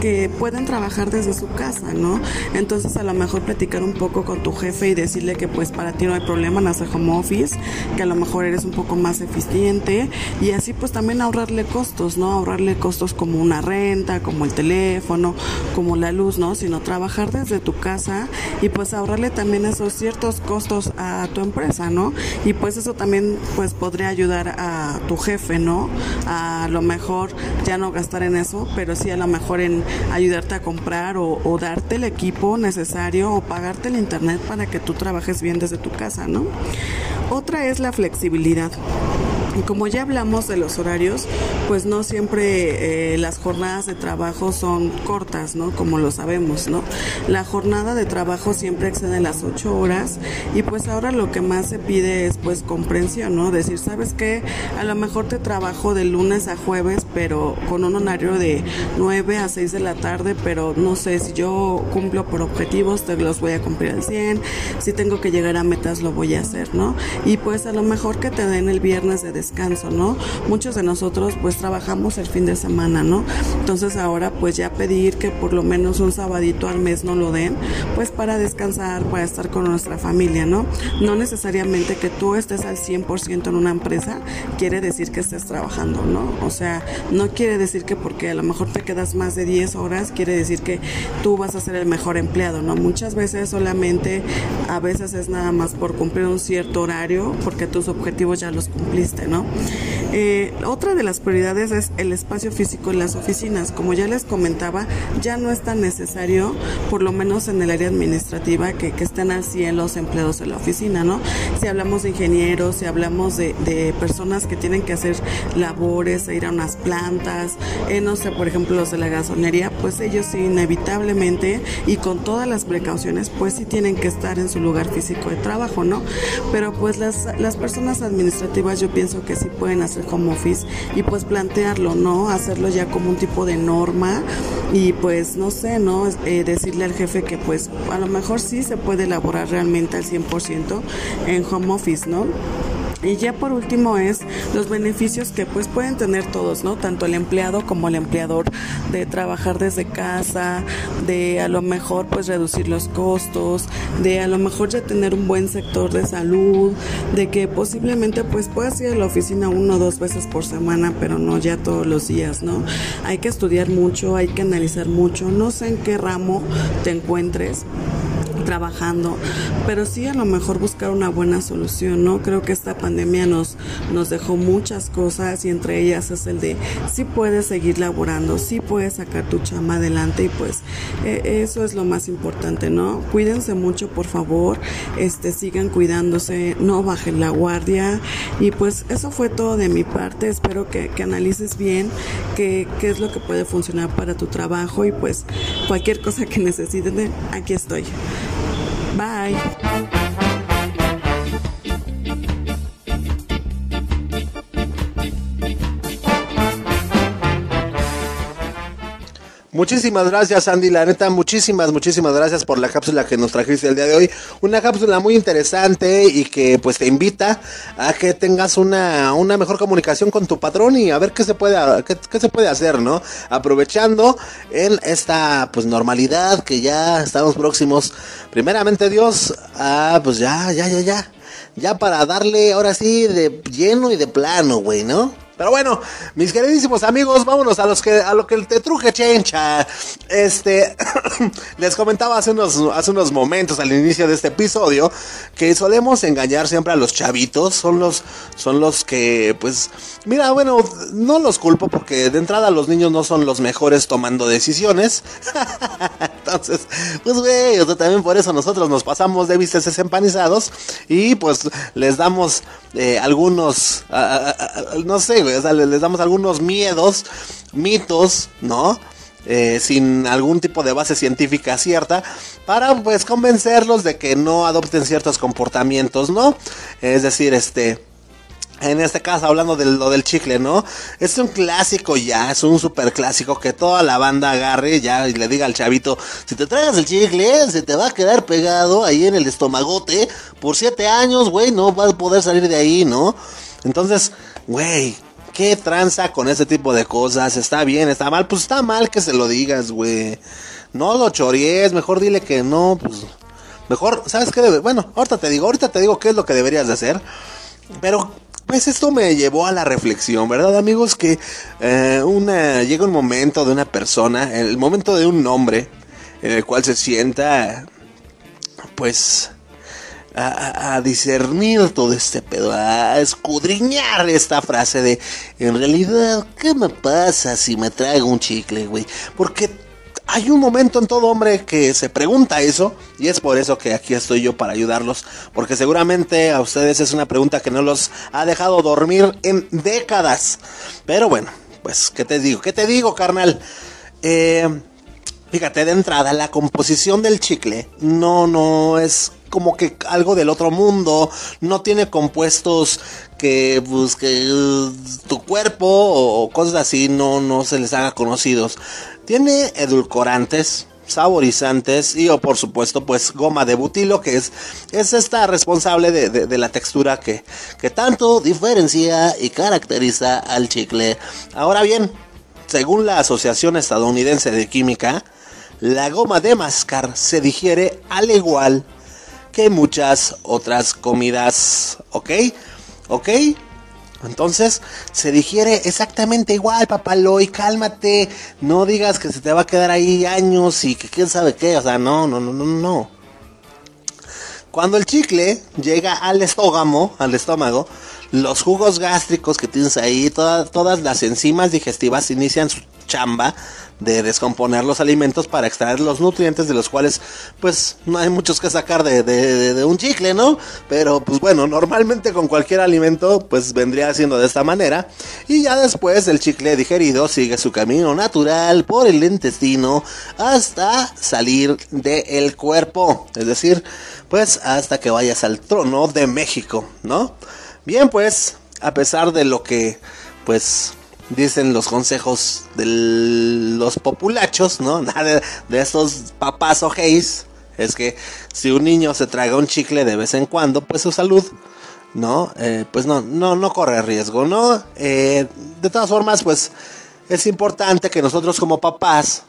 que pueden trabajar desde su casa, ¿no? Entonces a lo mejor platicar un poco con tu jefe y decirle que pues para ti no hay problema en hacer home office, que a lo mejor eres un poco más eficiente y así pues también ahorrarle costos, ¿no? Ahorrarle costos como una renta, como el teléfono, como la luz, ¿no? Sino trabajar desde tu casa y pues ahorrarle también esos ciertos costos a tu empresa, ¿no? Y pues eso también pues podría ayudar a tu jefe, ¿no? A lo mejor ya no gastar en eso, pero sí a lo mejor en ayudarte a comprar o, darte el equipo necesario o pagarte el internet para que tú trabajes bien desde tu casa, ¿no? Otra es la flexibilidad. Y como ya hablamos de los horarios, pues no siempre eh, las jornadas de trabajo son cortas, ¿no? Como lo sabemos, ¿no? La jornada de trabajo siempre excede las ocho horas y pues ahora lo que más se pide es pues comprensión, ¿no? Decir, ¿sabes qué? A lo mejor te trabajo de lunes a jueves, pero con un horario de 9 a 6 de la tarde, pero no sé, si yo cumplo por objetivos, te los voy a cumplir al 100, si tengo que llegar a metas, lo voy a hacer, ¿no? Y pues a lo mejor que te den el viernes de descanso, ¿no? Muchos de nosotros pues trabajamos el fin de semana, ¿no? Entonces ahora pues ya pedir que por lo menos un sabadito al mes no lo den, pues para descansar, para estar con nuestra familia, ¿no? No necesariamente que tú estés al 100% en una empresa quiere decir que estés trabajando, ¿no? O sea, no quiere decir que porque a lo mejor te quedas más de 10 horas, quiere decir que tú vas a ser el mejor empleado, ¿no? Muchas veces solamente, a veces es nada más por cumplir un cierto horario, porque tus objetivos ya los cumpliste, ¿no? não? Eh, otra de las prioridades es el espacio físico en las oficinas. Como ya les comentaba, ya no es tan necesario, por lo menos en el área administrativa, que, que estén al 100 los empleados en la oficina, ¿no? Si hablamos de ingenieros, si hablamos de, personas que tienen que hacer labores, ir a unas plantas, eh, no sé, por ejemplo, los de la gasonería, pues ellos inevitablemente y con todas las precauciones, pues sí tienen que estar en su lugar físico de trabajo, ¿no? Pero pues las, las personas administrativas yo pienso que sí pueden hacer home office y pues plantearlo, ¿no? Hacerlo ya como un tipo de norma y pues no sé, ¿no? Eh, decirle al jefe que pues a lo mejor sí se puede elaborar realmente al 100% en home office, ¿no? Y ya por último es los beneficios que pues pueden tener todos, ¿no? Tanto el empleado como el empleador de trabajar desde casa, de a lo mejor pues reducir los costos, de a lo mejor ya tener un buen sector de salud, de que posiblemente pues puedas ir a la oficina uno o dos veces por semana, pero no ya todos los días, ¿no? Hay que estudiar mucho, hay que analizar mucho, no sé en qué ramo te encuentres trabajando, pero sí a lo mejor buscar una buena solución, ¿no? Creo que esta pandemia nos, nos dejó muchas cosas y entre ellas es el de sí puedes seguir laborando, sí puedes sacar tu chama adelante y pues eh, eso es lo más importante, ¿no? Cuídense mucho, por favor, este, sigan cuidándose, no bajen la guardia y pues eso fue todo de mi parte, espero que, que analices bien qué, qué es lo que puede funcionar para tu trabajo y pues cualquier cosa que necesiten, aquí estoy. Bye. Muchísimas gracias, Andy. La neta, muchísimas, muchísimas gracias por la cápsula que nos trajiste el día de hoy. Una cápsula muy interesante y que pues te invita a que tengas una, una mejor comunicación con tu patrón y a ver qué se puede, qué, se puede hacer, ¿no? Aprovechando en esta pues normalidad que ya estamos próximos, primeramente Dios, a pues ya, ya, ya, ya. Ya para darle ahora sí de lleno y de plano, güey, ¿no? Pero bueno, mis queridísimos amigos, vámonos a los que a lo que te truje chencha. Este [coughs] les comentaba hace unos hace unos momentos al inicio de este episodio que solemos engañar siempre a los chavitos, son los son los que pues mira, bueno, no los culpo porque de entrada los niños no son los mejores tomando decisiones. [laughs] Entonces, pues güey, o también por eso nosotros nos pasamos de vistes empanizados y pues les damos eh, algunos no sé, les damos algunos miedos, mitos, ¿no? Eh, sin algún tipo de base científica cierta, para pues convencerlos de que no adopten ciertos comportamientos, ¿no? Es decir, este... En este caso, hablando de lo del chicle, ¿no? Es un clásico ya, es un super clásico que toda la banda agarre ya y le diga al chavito, si te tragas el chicle, se te va a quedar pegado ahí en el estomagote por siete años, güey, no vas a poder salir de ahí, ¿no? Entonces, güey, ¿Qué tranza con ese tipo de cosas? ¿Está bien? ¿Está mal? Pues está mal que se lo digas, güey. No lo chories, mejor dile que no, pues... Mejor, ¿sabes qué? Bueno, ahorita te digo, ahorita te digo qué es lo que deberías de hacer. Pero, pues esto me llevó a la reflexión, ¿verdad, amigos? Que eh, una, llega un momento de una persona, el momento de un hombre, en el cual se sienta, pues a, a, discernir todo este pedo, a escudriñar esta frase de, en realidad, ¿qué me pasa si me traigo un chicle, güey? Porque hay un momento en todo hombre que se pregunta eso y es por eso que aquí estoy yo para ayudarlos, porque seguramente a ustedes es una pregunta que no los ha dejado dormir en décadas. Pero bueno, pues, ¿qué te digo? ¿Qué te digo, carnal? Eh... Fíjate, de entrada, la composición del chicle no, no es como que algo del otro mundo, no tiene compuestos que, pues, que uh, tu cuerpo o cosas así no, no se les haga conocidos. Tiene edulcorantes, saborizantes y o por supuesto pues goma de butilo que es, es esta responsable de, de, de la textura que, que tanto diferencia y caracteriza al chicle. Ahora bien, según la Asociación Estadounidense de Química, la goma de mascar se digiere al igual que muchas otras comidas, ¿ok? ¿Ok? Entonces se digiere exactamente igual, papaloy, cálmate, no digas que se te va a quedar ahí años y que quién sabe qué, o sea, no, no, no, no, no. Cuando el chicle llega al estómago, al estómago, los jugos gástricos que tienes ahí, toda, todas las enzimas digestivas inician su chamba de descomponer los alimentos para extraer los nutrientes de los cuales pues no hay muchos que sacar de, un chicle, ¿no? Pero pues bueno, normalmente con cualquier alimento pues vendría siendo de esta manera y ya después el chicle digerido sigue su camino natural por el intestino hasta salir del cuerpo, es decir, pues hasta que vayas al trono de México, ¿no? Bien, pues a pesar de lo que pues dicen los consejos de los populachos, ¿no? [laughs] De, estos papás o gays, es que si un niño se traga un chicle de vez en cuando, pues su salud, ¿no? Eh, pues no, no, no corre riesgo, ¿no? Eh, de todas formas, pues es importante que nosotros como papás,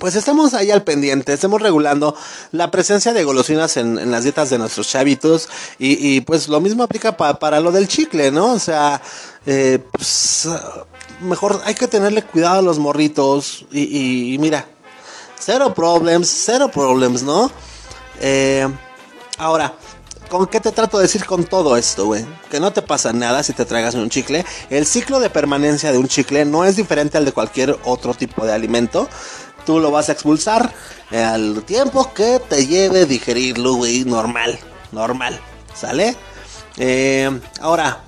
pues estamos ahí al pendiente, estemos regulando la presencia de golosinas en, las dietas de nuestros chavitos y, pues lo mismo aplica pa, para lo del chicle, ¿no? O sea, eh, pues, mejor hay que tenerle cuidado a los morritos y, y, y mira, cero problems, cero problems, ¿no? Eh, ahora, ¿Con qué te trato de decir con todo esto, güey? Que no te pasa nada si te tragas un chicle. El ciclo de permanencia de un chicle no es diferente al de cualquier otro tipo de alimento. Tú lo vas a expulsar al tiempo que te lleve digerirlo, güey, normal, normal, ¿sale? Eh, ahora,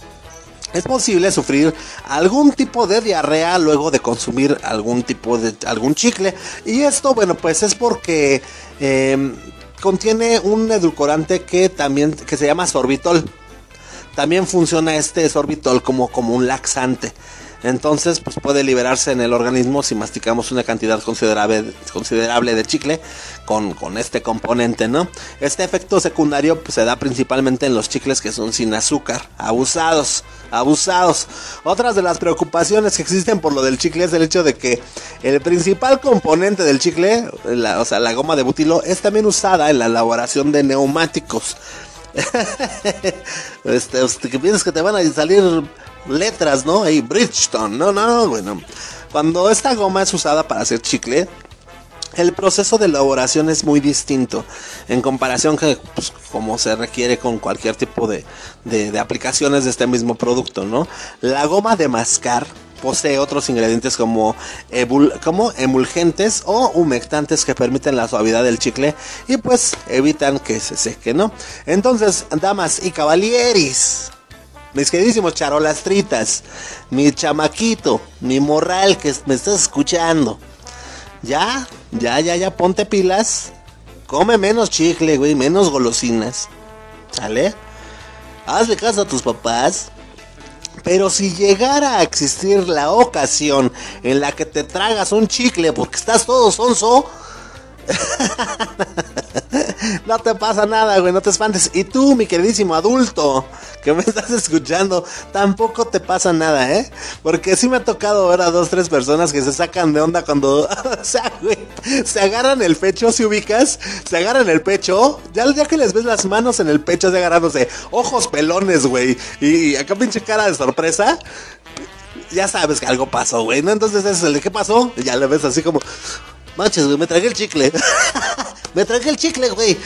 es posible sufrir algún tipo de diarrea luego de consumir algún tipo de algún chicle y esto bueno pues es porque eh, contiene un edulcorante que también que se llama sorbitol. También funciona este sorbitol como como un laxante Entonces, pues puede liberarse en el organismo si masticamos una cantidad considerable, considerable de chicle con, con este componente, ¿no? Este efecto secundario pues, se da principalmente en los chicles que son sin azúcar, abusados, abusados. Otras de las preocupaciones que existen por lo del chicle es el hecho de que el principal componente del chicle, o sea, la goma de butilo, es también usada en la elaboración de neumáticos. [laughs] este, que piensas que te van a salir letras, ¿no? Ahí, Bridgestone, no, no, bueno. Cuando esta goma es usada para hacer chicle, el proceso de elaboración es muy distinto en comparación que pues, como se requiere con cualquier tipo de, de, aplicaciones de este mismo producto, ¿no? La goma de mascar posee otros ingredientes como, como emulgentes o humectantes que permiten la suavidad del chicle y pues evitan que se seque, ¿no? Entonces, damas y caballeros, mis queridísimos charolastritas, mi chamaquito, mi morral que me estás escuchando. Ya, ya, ya, ya, ponte pilas. Come menos chicle, güey, menos golosinas. ¿Sale? Hazle caso a tus papás. Pero si llegara a existir la ocasión en la que te tragas un chicle porque estás todo sonso, [laughs] [laughs] no te pasa nada, güey, no te espantes. Y tú, mi queridísimo adulto, que me [laughs] estás escuchando, tampoco te pasa nada, ¿eh? Porque sí me ha tocado ver a dos, tres personas que se sacan de onda cuando, [laughs] o sea, güey, se agarran el pecho, si ubicas, se agarran el pecho, ya, que les ves las manos en el pecho, se agarrándose, ojos pelones, güey, y acá pinche cara de sorpresa ya sabes que algo pasó, güey, ¿no? Entonces es el de qué pasó, y ya le ves así como, manches, güey, me tragué el chicle. Me tragué el chicle, güey.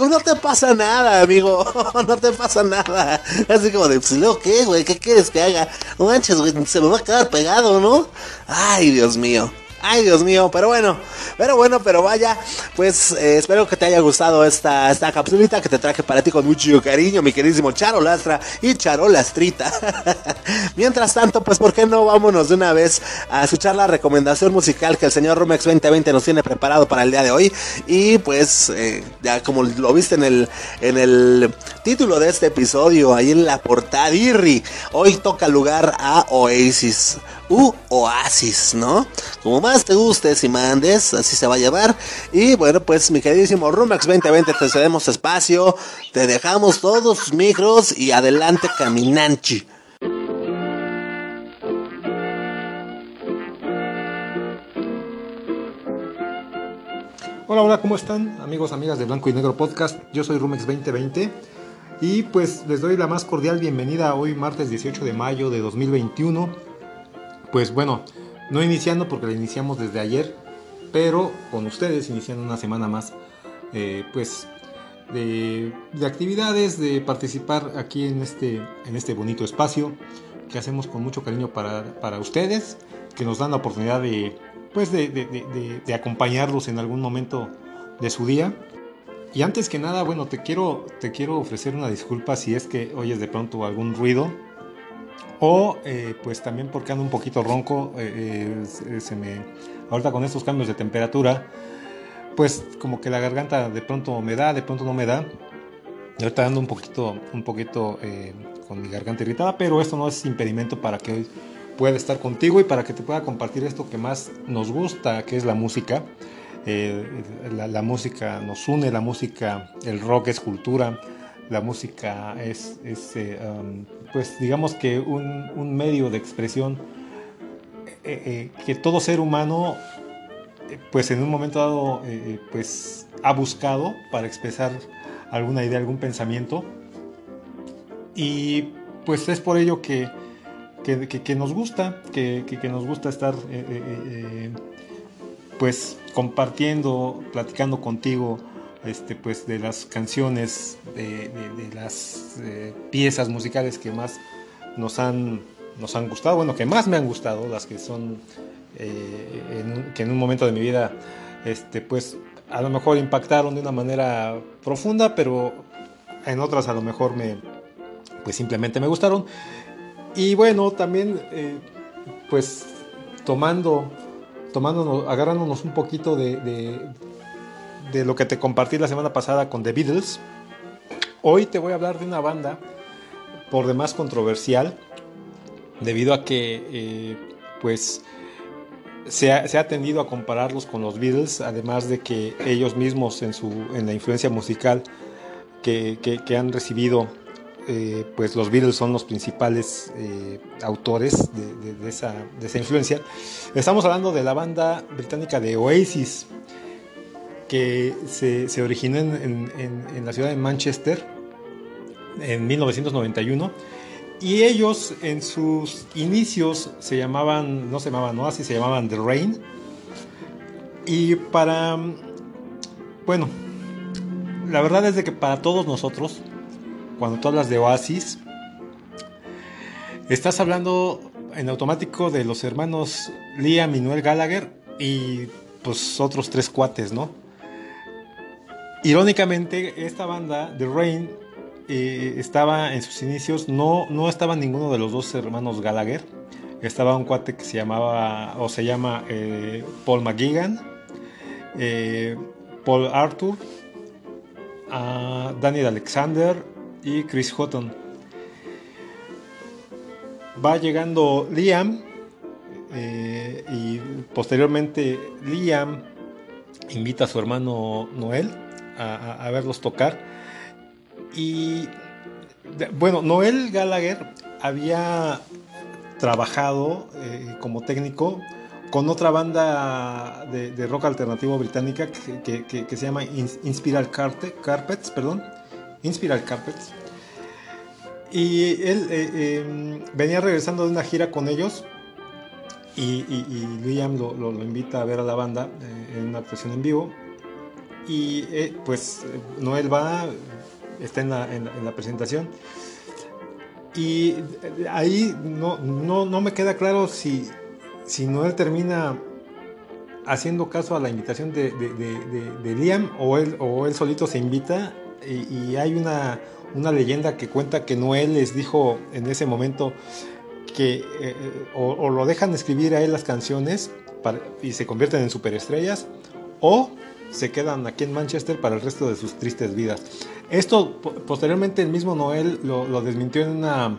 No, te pasa nada, amigo. [laughs] no te pasa nada. Así como de, pues, luego qué, güey? ¿Qué quieres que haga? manches, güey, se me va a quedar pegado, ¿no? Ay, Dios mío. Ay, Dios mío, pero bueno, pero bueno, pero vaya, pues eh, espero que te haya gustado esta, esta capsulita que te traje para ti con mucho cariño, mi queridísimo Charolastra y Charolastrita. [laughs] Mientras tanto, pues, ¿por qué no vámonos de una vez a escuchar la recomendación musical que el señor Rumex 2020 nos tiene preparado para el día de hoy? Y pues, eh, ya como lo viste en el, en el título de este episodio, ahí en la portada, Irri, hoy toca lugar a Oasis u Oasis, ¿no? Como más te guste, si mandes, así se va a llevar. Y bueno, pues mi queridísimo Rumax 2020, te cedemos espacio, te dejamos todos tus micros y adelante caminanchi. Hola, hola, ¿cómo están? Amigos, amigas de Blanco y Negro Podcast. Yo soy Rumex 2020 y pues les doy la más cordial bienvenida hoy martes 18 de mayo de 2021 pues bueno, no iniciando porque la iniciamos desde ayer, pero con ustedes iniciando una semana más, eh, pues de, actividades, de participar aquí en este, en este bonito espacio que hacemos con mucho cariño para, ustedes, que nos dan la oportunidad de, pues de, de, acompañarlos en algún momento de su día. Y antes que nada, bueno, te quiero, te quiero ofrecer una disculpa si es que oyes de pronto algún ruido o eh, pues también porque ando un poquito ronco, eh, eh, se me, ahorita con estos cambios de temperatura, pues como que la garganta de pronto me da, de pronto no me da. Y ahorita ando un poquito, un poquito con mi garganta irritada, pero esto no es impedimento para que hoy pueda estar contigo y para que te pueda compartir esto que más nos gusta, que es la música. La, la, música nos une, la música, el rock es cultura, la música es, um, pues digamos que un, medio de expresión eh, eh, que todo ser humano pues en un momento dado eh, pues ha buscado para expresar alguna idea, algún pensamiento. Y pues es por ello que, que, nos gusta, que, nos gusta estar pues compartiendo, platicando contigo este, pues, de las canciones, de, las eh, piezas musicales que más nos han, nos han gustado, bueno, que más me han gustado, las que son, eh, que en un momento de mi vida, este, pues, a lo mejor impactaron de una manera profunda, pero en otras a lo mejor me, pues, simplemente me gustaron. Y bueno, también, eh, pues, tomando, tomándonos, agarrándonos un poquito de lo que te compartí la semana pasada con The Beatles. Hoy te voy a hablar de una banda por demás controversial debido a que eh, pues se ha, tendido a compararlos con los Beatles, además de que ellos mismos en, su, en la influencia musical que, han recibido, eh, pues los Beatles son los principales eh, autores de, esa, influencia. Estamos hablando de la banda británica de Oasis, que se, originó en, en la ciudad de Manchester en 1991 y ellos en sus inicios se llamaban, no se llamaban Oasis, se llamaban The Rain. Y para, bueno, la verdad es de que para todos nosotros, cuando tú hablas de Oasis, estás hablando en automático de los hermanos Liam y Noel Gallagher y pues otros tres cuates, ¿no? Irónicamente, esta banda, The Rain, eh, estaba en sus inicios, no, no estaba ninguno de los dos hermanos Gallagher. Estaba un cuate que se llamaba, o se llama eh, Paul McGuigan, eh, Paul Arthur, Daniel Alexander y Chris Houghton. Va llegando Liam y posteriormente Liam invita a su hermano Noel a verlos tocar y bueno, Noel Gallagher había trabajado eh, como técnico con otra banda de, rock alternativo británica que, se llama Inspiral Carpets, perdón, Carpets. Y él eh, em, venía regresando de una gira con ellos y, Liam lo, invita a ver a la banda eh, en una actuación en vivo. Y pues Noel va, está en la, en la, presentación. Y ahí no, no, no, me queda claro si, si Noel termina haciendo caso a la invitación de, Liam o él, o él solito se invita y, hay una, una, leyenda que cuenta que Noel les dijo en ese momento que eh, eh, o, lo dejan escribir a él las canciones y se convierten en superestrellas o se quedan aquí en Manchester para el resto de sus tristes vidas. Esto posteriormente el mismo Noel lo, desmintió en una,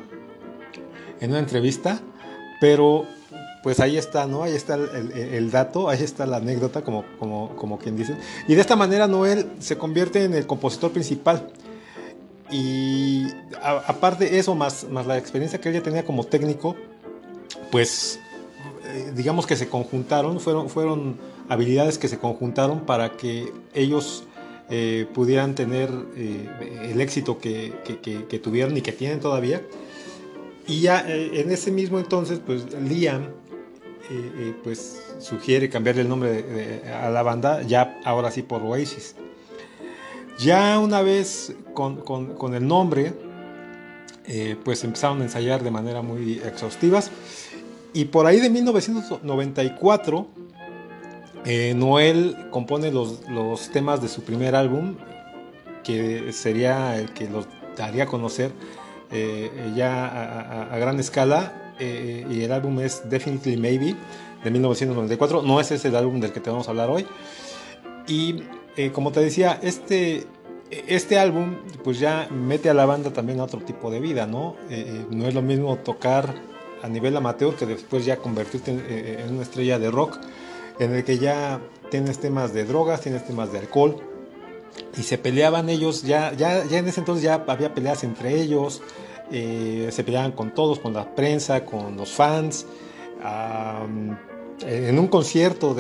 en una entrevista, pero pues ahí está, ¿no? Ahí está el, dato, ahí está la anécdota, como, como, como, quien dice. Y de esta manera Noel se convierte en el compositor principal. Y aparte de eso, más, más la experiencia que él ya tenía como técnico, pues eh, digamos que se conjuntaron, fueron, fueron habilidades que se conjuntaron para que ellos eh, pudieran tener eh, el éxito que, tuvieron y que tienen todavía. Y ya eh, en ese mismo entonces, pues Liam pues sugiere cambiarle el nombre a la banda, ya ahora sí por Oasis. Ya una vez con, el nombre, pues empezaron a ensayar de manera muy exhaustivas. Y por ahí de 1994 eh, Noel compone los, temas de su primer álbum, que sería el que los daría a conocer eh, ya a, gran escala, eh, y el álbum es Definitely Maybe, de 1994. No es ese el álbum del que te vamos a hablar hoy. Y como te decía, este, este álbum pues ya mete a la banda también a otro tipo de vida, ¿no? no es lo mismo tocar a nivel amateur que después ya convertirte en una estrella de rock en el que ya tienes temas de drogas, tienes temas de alcohol, y se peleaban ellos, ya, ya, ya en ese entonces ya había peleas entre ellos, eh, se peleaban con todos, con la prensa, con los fans. en un concierto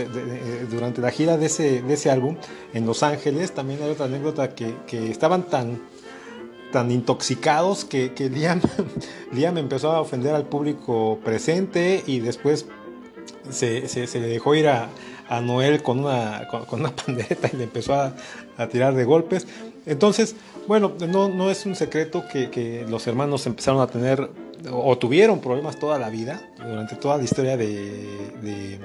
durante la gira de ese, de ese álbum en Los Ángeles, también hay otra anécdota que, estaban tan, tan intoxicados que, que Liam, [laughs] Liam empezó a ofender al público presente y después se, se, le dejó ir a, a Noel con una, con, una [laughs] pandereta y le empezó a, a, tirar de golpes. Entonces, bueno, no, no es un secreto que, que, los hermanos empezaron a tener o tuvieron problemas toda la vida, durante toda la historia de,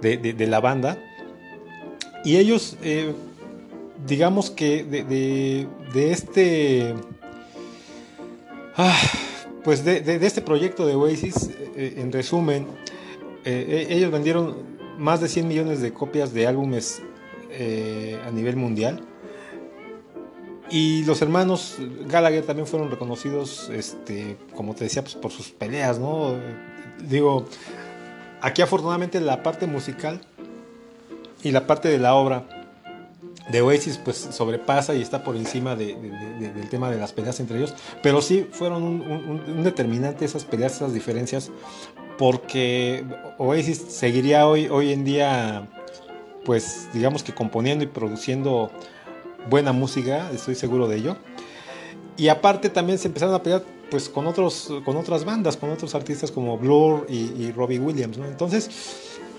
de, de, la banda. Y ellos, eh, digamos que de, este... Ah, pues de, este proyecto de Oasis, eh, en resumen, eh, eh, ellos vendieron más de 100 millones de copias de álbumes eh, a nivel mundial. Y los hermanos Gallagher también fueron reconocidos, este, como te decía, pues, por sus peleas, ¿no? Digo, aquí afortunadamente la parte musical y la parte de la obra de Oasis pues sobrepasa y está por encima de, del tema de las peleas entre ellos, pero sí fueron un, determinante esas peleas, esas diferencias, porque Oasis seguiría hoy, hoy en día, pues digamos que componiendo y produciendo buena música, estoy seguro de ello. Y aparte también se empezaron a pelear pues con otros con otras bandas, con otros artistas como Blur y, Robbie Williams, ¿no? Entonces,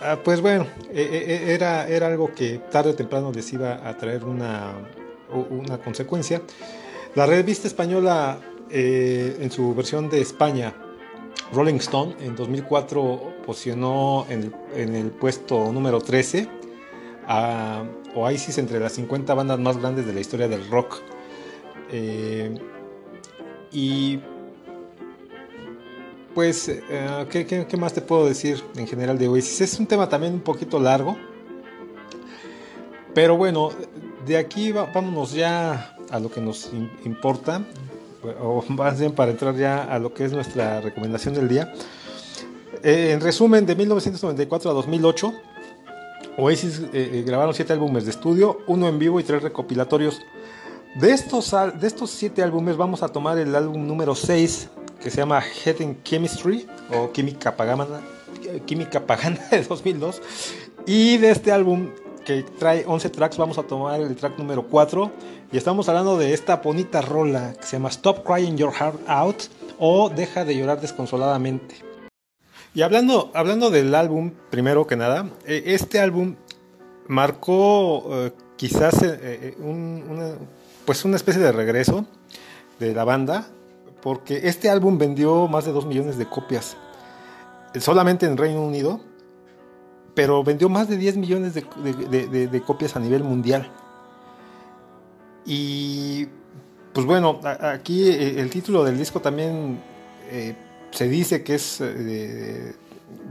Ah, pues bueno, e, e, e, era, era algo que tarde o temprano les iba a traer una, una consecuencia. La revista española, eh, en su versión de España, Rolling Stone, en 2004 posicionó en el, puesto número 13 a Oasis entre las 50 bandas más grandes de la historia del rock. Eh, y pues, eh, ¿qué, más te puedo decir en general de Oasis? Es un tema también un poquito largo. Pero bueno, de aquí vámonos ya a lo que nos importa. O [laughs] más bien para entrar ya a lo que es nuestra recomendación del día. Eh, en resumen, de 1994 a 2008, Oasis eh, grabaron siete álbumes de estudio, uno en vivo y tres recopilatorios. De estos, de estos siete álbumes vamos a tomar el álbum número 6 que se llama Hidden Chemistry o Química Pagana, Química Pagana [laughs] de 2002. Y de este álbum que trae 11 tracks, vamos a tomar el track número 4. Y estamos hablando de esta bonita rola que se llama Stop Crying Your Heart Out o Deja de llorar desconsoladamente. Y hablando, hablando del álbum, primero que nada, eh, este álbum marcó eh, quizás eh, una, pues una especie de regreso de la banda porque este álbum vendió más de 2 millones de copias solamente en Reino Unido, pero vendió más de 10 millones de, copias a nivel mundial. Y pues bueno, aquí eh, el título del disco también eh, se dice que es eh,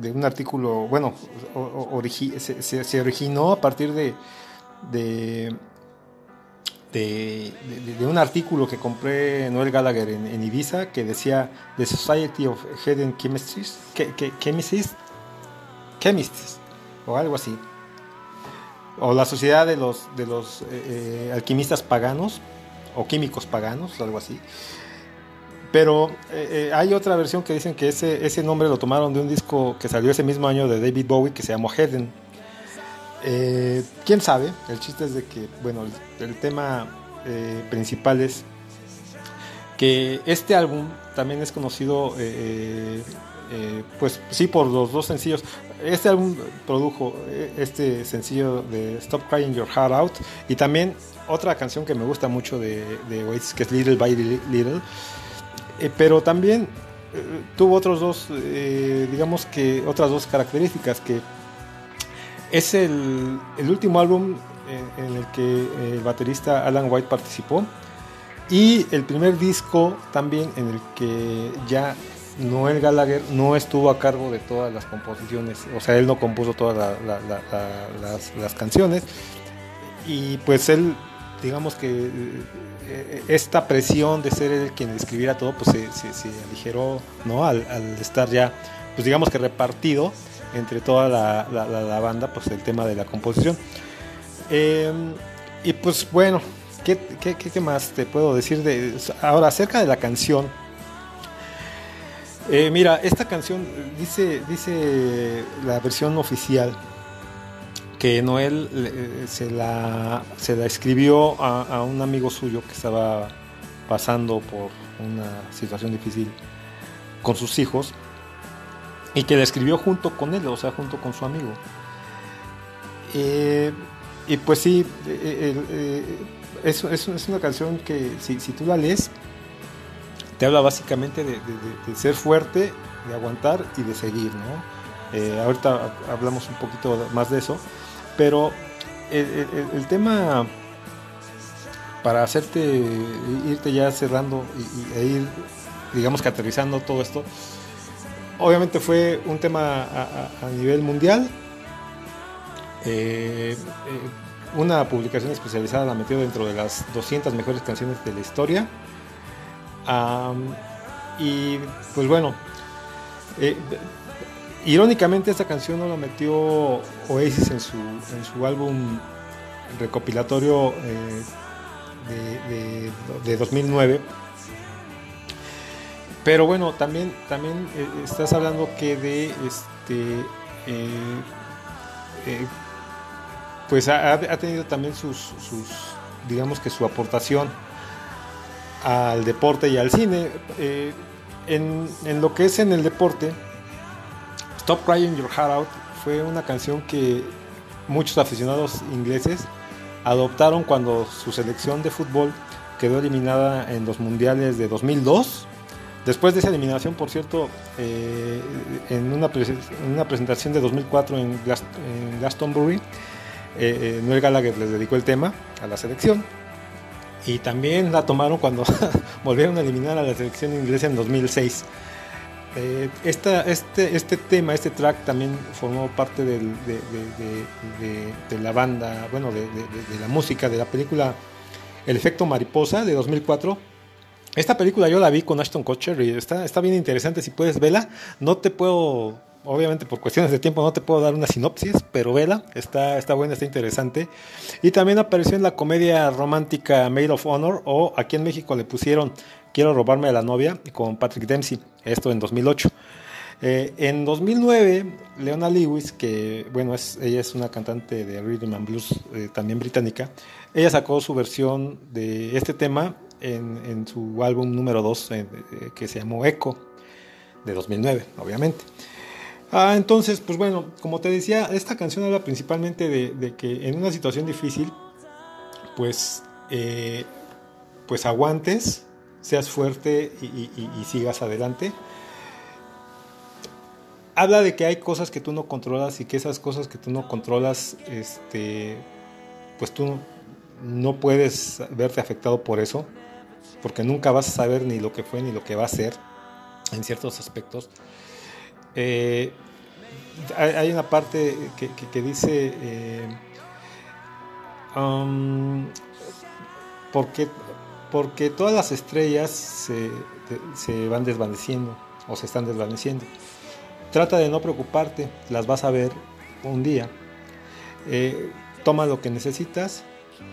de, un artículo, bueno, se, originó a partir de de, un artículo que compré Noel Gallagher en, Ibiza que decía The Society of Hidden Chemists, Chemists, Chemists o algo así. O la sociedad de los, de los eh, eh, alquimistas paganos o químicos paganos, algo así. Pero eh, hay otra versión que dicen que ese, ese nombre lo tomaron de un disco que salió ese mismo año de David Bowie que se llamó eh, ¿Quién sabe? El chiste es de que, bueno, el, tema principal es que este álbum también es conocido, pues sí, por los dos sencillos. Este álbum produjo este sencillo de Stop Crying Your Heart Out y también otra canción que me gusta mucho de, de Oasis, que es Little by Little. pero también tuvo otros dos, digamos que otras dos características que es el, último álbum en, el que el baterista Alan White participó y el primer disco también en el que ya Noel Gallagher no estuvo a cargo de todas las composiciones, o sea, él no compuso todas las, canciones y pues él, digamos que eh, esta presión de ser él quien escribiera todo, pues se, aligeró, ¿no? Al, estar ya, pues digamos que repartido entre toda la, banda, pues el tema de la composición. Em, y pues bueno, ¿qué, ¿qué, más te puedo decir de ahora acerca de la canción? Eh, mira, esta canción dice, dice la versión oficial que Noel eh, se, la, se la escribió a, un amigo suyo que estaba pasando por una situación difícil con sus hijos y que la escribió junto con él, o sea, junto con su amigo. Eh, y pues sí, eh, eh, es, es, una canción que si, si, tú la lees, te habla básicamente de, ser fuerte, de aguantar y de seguir, ¿no? ahorita hablamos un poquito más de eso, pero el, tema para hacerte irte ya cerrando y, e ir, digamos que aterrizando todo esto, Obviamente fue un tema a, nivel mundial. Eh, eh, una publicación especializada la metió dentro de las 200 mejores canciones de la historia. Y pues bueno, eh, irónicamente esta canción no la metió Oasis en su, en su álbum recopilatorio de, de 2009 pero bueno, también, también eh, estás hablando que de este. Eh, eh, pues ha, tenido también sus, sus, digamos que su aportación al deporte y al cine. En, en, lo que es en el deporte, Stop Crying Your Heart Out fue una canción que muchos aficionados ingleses adoptaron cuando su selección de fútbol quedó eliminada en los mundiales de 2002 Después de esa eliminación, por cierto, eh, en, una presentación de 2004 en, Glastonbury, eh, eh, Noel Gallagher les dedicó el tema a la selección. Y también la tomaron cuando [laughs] volvieron a eliminar a la selección inglesa en 2006. este, este tema, este track también formó parte de, la banda, bueno, de, la música de la película El efecto mariposa de 2004 esta película yo la vi con Ashton Kutcher y está, está bien interesante. Si puedes verla, no te puedo, obviamente por cuestiones de tiempo, no te puedo dar una sinopsis, pero vela, está, está buena, está interesante. Y también apareció en la comedia romántica Maid of Honor, o aquí en México le pusieron Quiero robarme a la novia con Patrick Dempsey, esto en 2008. Eh, en 2009, Leona Lewis, que bueno, es, ella es una cantante de rhythm and blues eh, también británica, ella sacó su versión de este tema en, su álbum número 2 eh, que se llamó Echo, de 2009, obviamente. Ah, entonces, pues bueno, como te decía, esta canción habla principalmente de, que en una situación difícil, pues, eh, pues aguantes, seas fuerte y, sigas adelante. Habla de que hay cosas que tú no controlas y que esas cosas que tú no controlas, este, pues tú no puedes verte afectado por eso porque nunca vas a saber ni lo que fue ni lo que va a ser en ciertos aspectos. Eh, hay, una parte que, dice, eh, um, porque, porque todas las estrellas se, se, van desvaneciendo o se están desvaneciendo. Trata de no preocuparte, las vas a ver un día. Eh, toma lo que necesitas,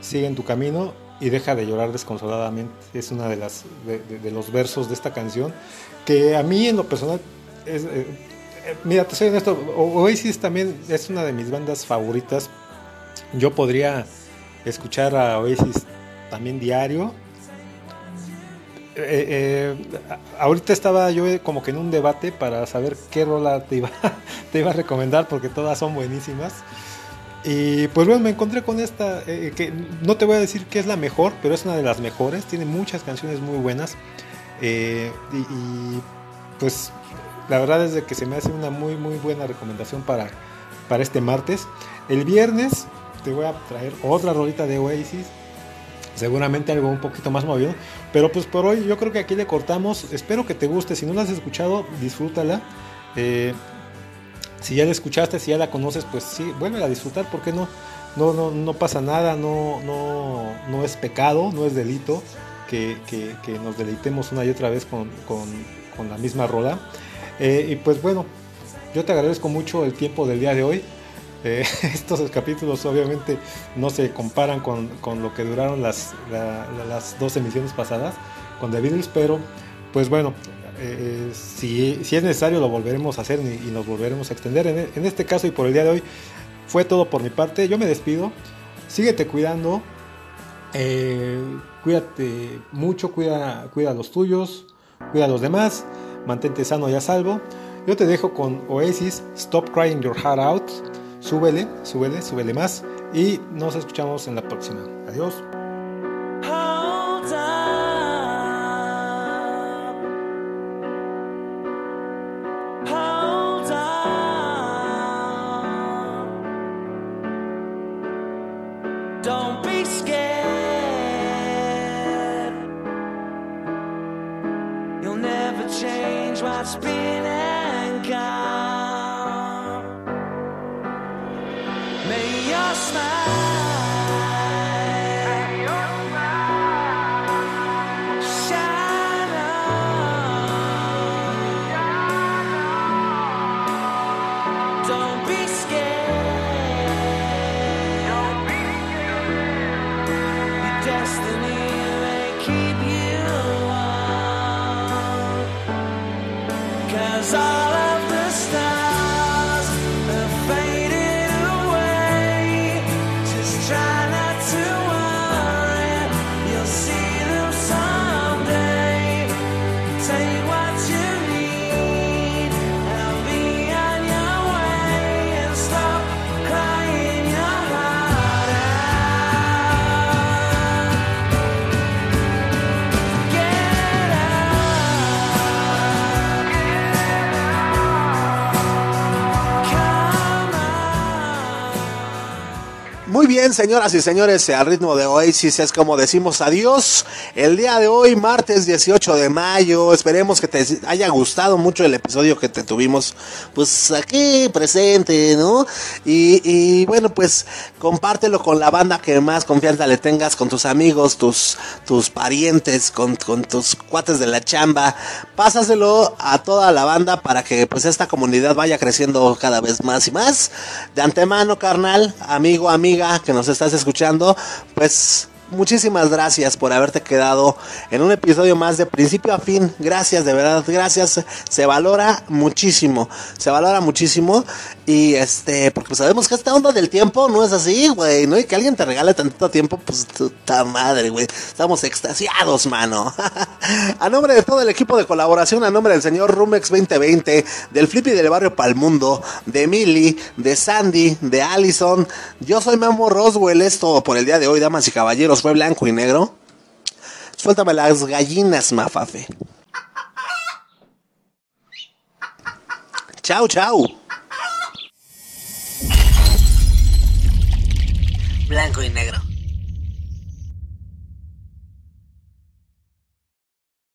sigue en tu camino y deja de llorar desconsoladamente. Es una de de, los versos de esta canción que a mí en lo personal es, mira, te soy honesto, Oasis también es una de mis bandas favoritas. Yo podría escuchar a Oasis también diario. Eh, ahorita estaba yo como que en un debate para saber qué rola te iba, [laughs] te iba a recomendar porque todas son buenísimas. Y pues bueno, me encontré con esta, eh, que no te voy a decir que es la mejor, pero es una de las mejores, tiene muchas canciones muy buenas. Eh, y, pues la verdad es de que se me hace una muy muy buena recomendación para, para este martes. El viernes te voy a traer otra rolita de Oasis, seguramente algo un poquito más movido, pero pues por hoy yo creo que aquí le cortamos, espero que te guste, si no la has escuchado, disfrútala. Eh, si ya la escuchaste, si ya la conoces, pues sí, vuelve a disfrutar, ¿por qué no? No, no, no pasa nada, no, no, no es pecado, no es delito que, nos deleitemos una y otra vez con, la misma rola. Eh, y pues bueno, yo te agradezco mucho el tiempo del día de hoy. Eh, [laughs] estos capítulos obviamente no se comparan con, lo que duraron las, las dos emisiones pasadas con The Beatles, pero pues bueno, eh, si, es necesario lo volveremos a hacer y, nos volveremos a extender. En, este caso y por el día de hoy fue todo por mi parte. Yo me despido. Síguete cuidando. Cuídate mucho, cuida, cuida a los tuyos, cuida a los demás, mantente sano y a salvo. Yo te dejo con Oasis, Stop Crying Your Heart Out. Súbele, súbele, súbele más. Y nos escuchamos en la próxima. Adiós. Señoras y señores, al ritmo de Oasis es como decimos adiós. El día de hoy, martes 18 de mayo, esperemos que te haya gustado mucho el episodio que te tuvimos, pues aquí presente, ¿no? Y, y bueno, pues compártelo con la banda que más confianza le tengas, con tus amigos, tus, tus parientes, con, con tus cuates de la chamba. Pásaselo a toda la banda para que pues esta comunidad vaya creciendo cada vez más y más. De antemano, carnal, amigo, amiga que nos estás escuchando, pues muchísimas gracias por haberte quedado en un episodio más de principio a fin. Gracias, de verdad, gracias. Se valora muchísimo, se valora muchísimo. Y este, porque sabemos que esta onda del tiempo no es así, güey, ¿no? Y que alguien te regale tanto tiempo, pues puta madre, güey. Estamos extasiados, mano. [laughs] a nombre de todo el equipo de colaboración, a nombre del señor Rumex 2020, del Flippy del barrio Palmundo, de Millie, de Sandy, de Allison. Yo soy Memo Roswell, esto por el día de hoy, damas y caballeros, fue blanco y negro. Suéltame las gallinas, mafafe. Chao, chao. Blanco y negro.